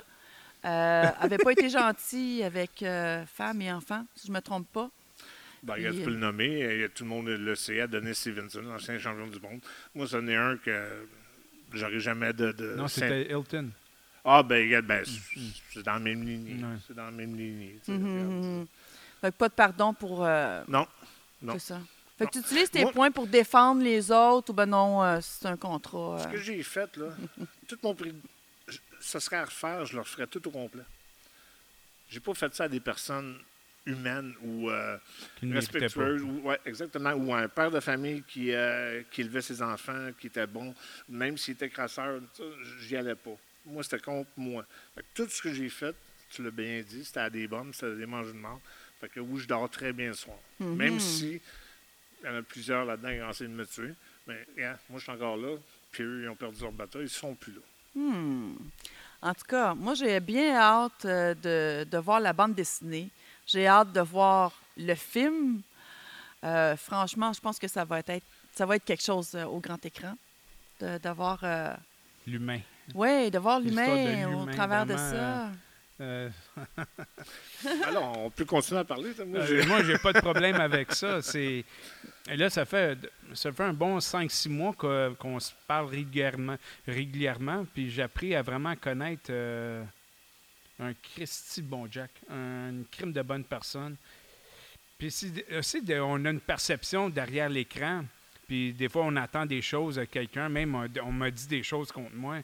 n'avait pas été gentil avec euh, femmes et enfants, si je ne me trompe pas. ben, regarde, Puis, tu peux le nommer. Il y a tout le monde le sait, Adonis Stevenson, ancien champion du monde. Moi, c'en est un que j'aurais jamais de. de Non, c'était Hilton. Ah, ben, regarde, ben, c'est- dans la même lignée. Ouais. C'est dans la même lignée. Mhm, regarde. mhm. Fait que pas de pardon pour. euh, Non. Non. C'est ça. Fait que tu utilises tes Moi- points pour défendre les autres ou ben non, euh, c'est un contrat. Ce euh. que j'ai fait, là, tout mon prix, ça serait à refaire, je le referais tout au complet. J'ai pas fait ça à des personnes humaine ou euh, Qui ne méritait pas. respectueuse, ou, ouais, exactement, ou un père de famille qui, euh, qui élevait ses enfants, qui était bon, même s'il était crasseur, ça, j'y allais pas. Moi, c'était contre moi. Fait que tout ce que j'ai fait, tu l'as bien dit, c'était à des bombes, c'était à des manger de mort. Fait que oui, je dors très bien le soir. Même si il y en a plusieurs là-dedans qui ont essayé de me tuer. Mais moi, je suis encore là, puis eux, ils ont perdu leur bataille, ils sont plus là. Hmm. En tout cas, moi, j'ai bien hâte euh, de, de voir la bande dessinée. J'ai hâte de voir le film. Euh, franchement, je pense que ça va être, ça va être quelque chose euh, au grand écran. De, de voir, euh, L'humain. Ouais, de voir l'humain au travers de ça. Euh, Alors, on peut continuer à parler. ça. Moi, Euh, j'ai- moi, j'ai pas de problème avec ça. C'est et là, ça fait ça fait un bon 5-6 mois qu'on se parle régulièrement, régulièrement. Puis j'ai appris à vraiment connaître euh, un Christy bon Jack, un, une crime de bonne personne. Puis aussi, de- on a une perception derrière l'écran. Puis des fois, on attend des choses à quelqu'un. Même on, on m'a dit des choses contre moi.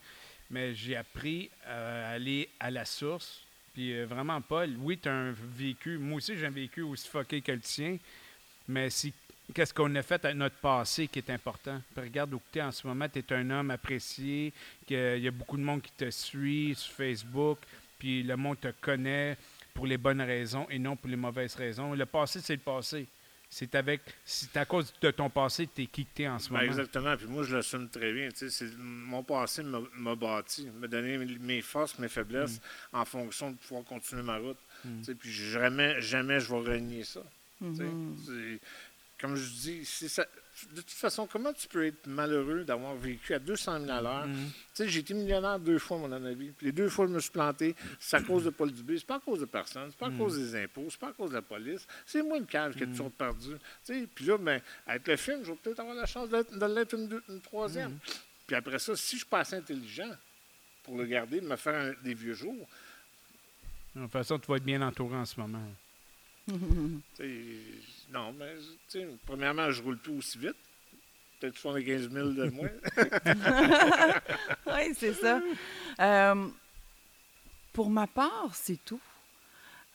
Mais j'ai appris à aller à la source. Puis euh, vraiment, Paul, oui, tu as un vécu. Moi aussi, j'ai un vécu aussi fucké que le tien. Mais qu'est-ce qu'on a fait à notre passé qui est important? Regarde où tu es en ce moment. Tu es un homme apprécié. Il y a beaucoup de monde qui te suit sur Facebook. Puis le monde te connaît pour les bonnes raisons et non pour les mauvaises raisons. Le passé, c'est le passé. C'est avec, c'est à cause de ton passé que tu es qui que t'es en ce Ben, moment. exactement. Puis moi, je l'assume très bien. Mon passé m'a bâti, m'a donné mes forces, mes faiblesses en fonction de pouvoir continuer ma route. Mm. Puis jamais, jamais je vais renier ça. Mhm. C'est- Comme je dis, si ça- de toute façon, comment tu peux être malheureux d'avoir vécu à 200 000 à l'heure? Mhm. Tu sais, j'ai été millionnaire deux fois, mon ami. Puis les deux fois, je me suis planté. C'est à cause de Paul Dubé. C'est pas à cause de personne. C'est pas à Mm. cause des impôts. C'est pas à cause de la police. C'est moi le cave qui a toujours perdu. Tu sais, puis là, ben, avec le film, je vais peut-être avoir la chance de l'être une, troisième. Mm. Puis après ça, si je suis pas assez intelligent pour le garder, de me faire un- des vieux jours, De toute façon, tu vas être bien entouré en ce moment. non, mais premièrement, je roule plus aussi vite. Peut-être 75 000 de moins. Oui, c'est ça. Euh, pour ma part, c'est tout.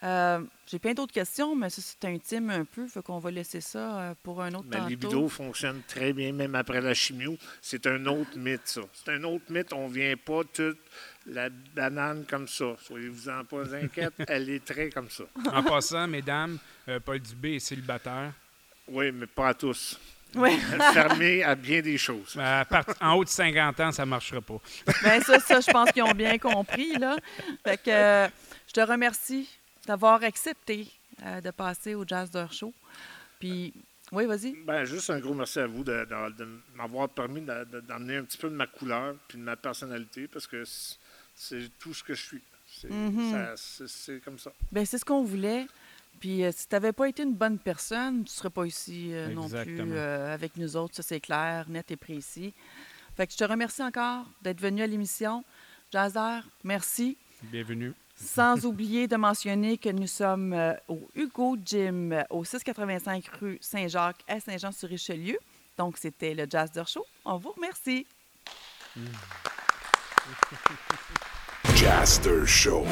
Euh, J'ai plein d'autres questions, mais ça, c'est intime un peu. Fait qu'on va laisser ça euh, pour un autre Mais les tantôt. vidéos fonctionnent très bien, même après la chimio. C'est un autre mythe, ça. C'est un autre mythe. On ne vient pas toute la banane comme ça. Soyez-vous-en pas inquiètes. Elle est très comme ça. En passant, mesdames, euh, Paul Dubé est célibataire. Oui, mais pas à tous. Ouais. Fermé à bien des choses. Part- en haut de 50 ans, ça ne marchera pas. Ben ça, ça, je pense qu'ils ont bien compris, là. Fait que euh, je te remercie d'avoir accepté euh, de passer au Jazz d'Heure Show. Puis, oui, vas-y. Ben, juste un gros merci à vous de, de- de m'avoir permis d'emmener un petit peu de ma couleur puis de ma personnalité parce que c'est- tout ce que je suis. C'est Mhm. ça- c'est- comme ça. Ben c'est ce qu'on voulait. Puis euh, si tu n'avais pas été une bonne personne, tu ne serais pas ici euh, non plus euh, avec nous autres. Ça, c'est clair, net et précis. Fait que je te remercie encore d'être venu à l'émission. Jazzer, merci. Bienvenue. Sans oublier de mentionner que nous sommes euh, au Hugo Gym, euh, au 685 rue Saint-Jacques à Saint-Jean-sur-Richelieu. Donc, c'était le Jazz Show. On vous remercie. Jaster Show.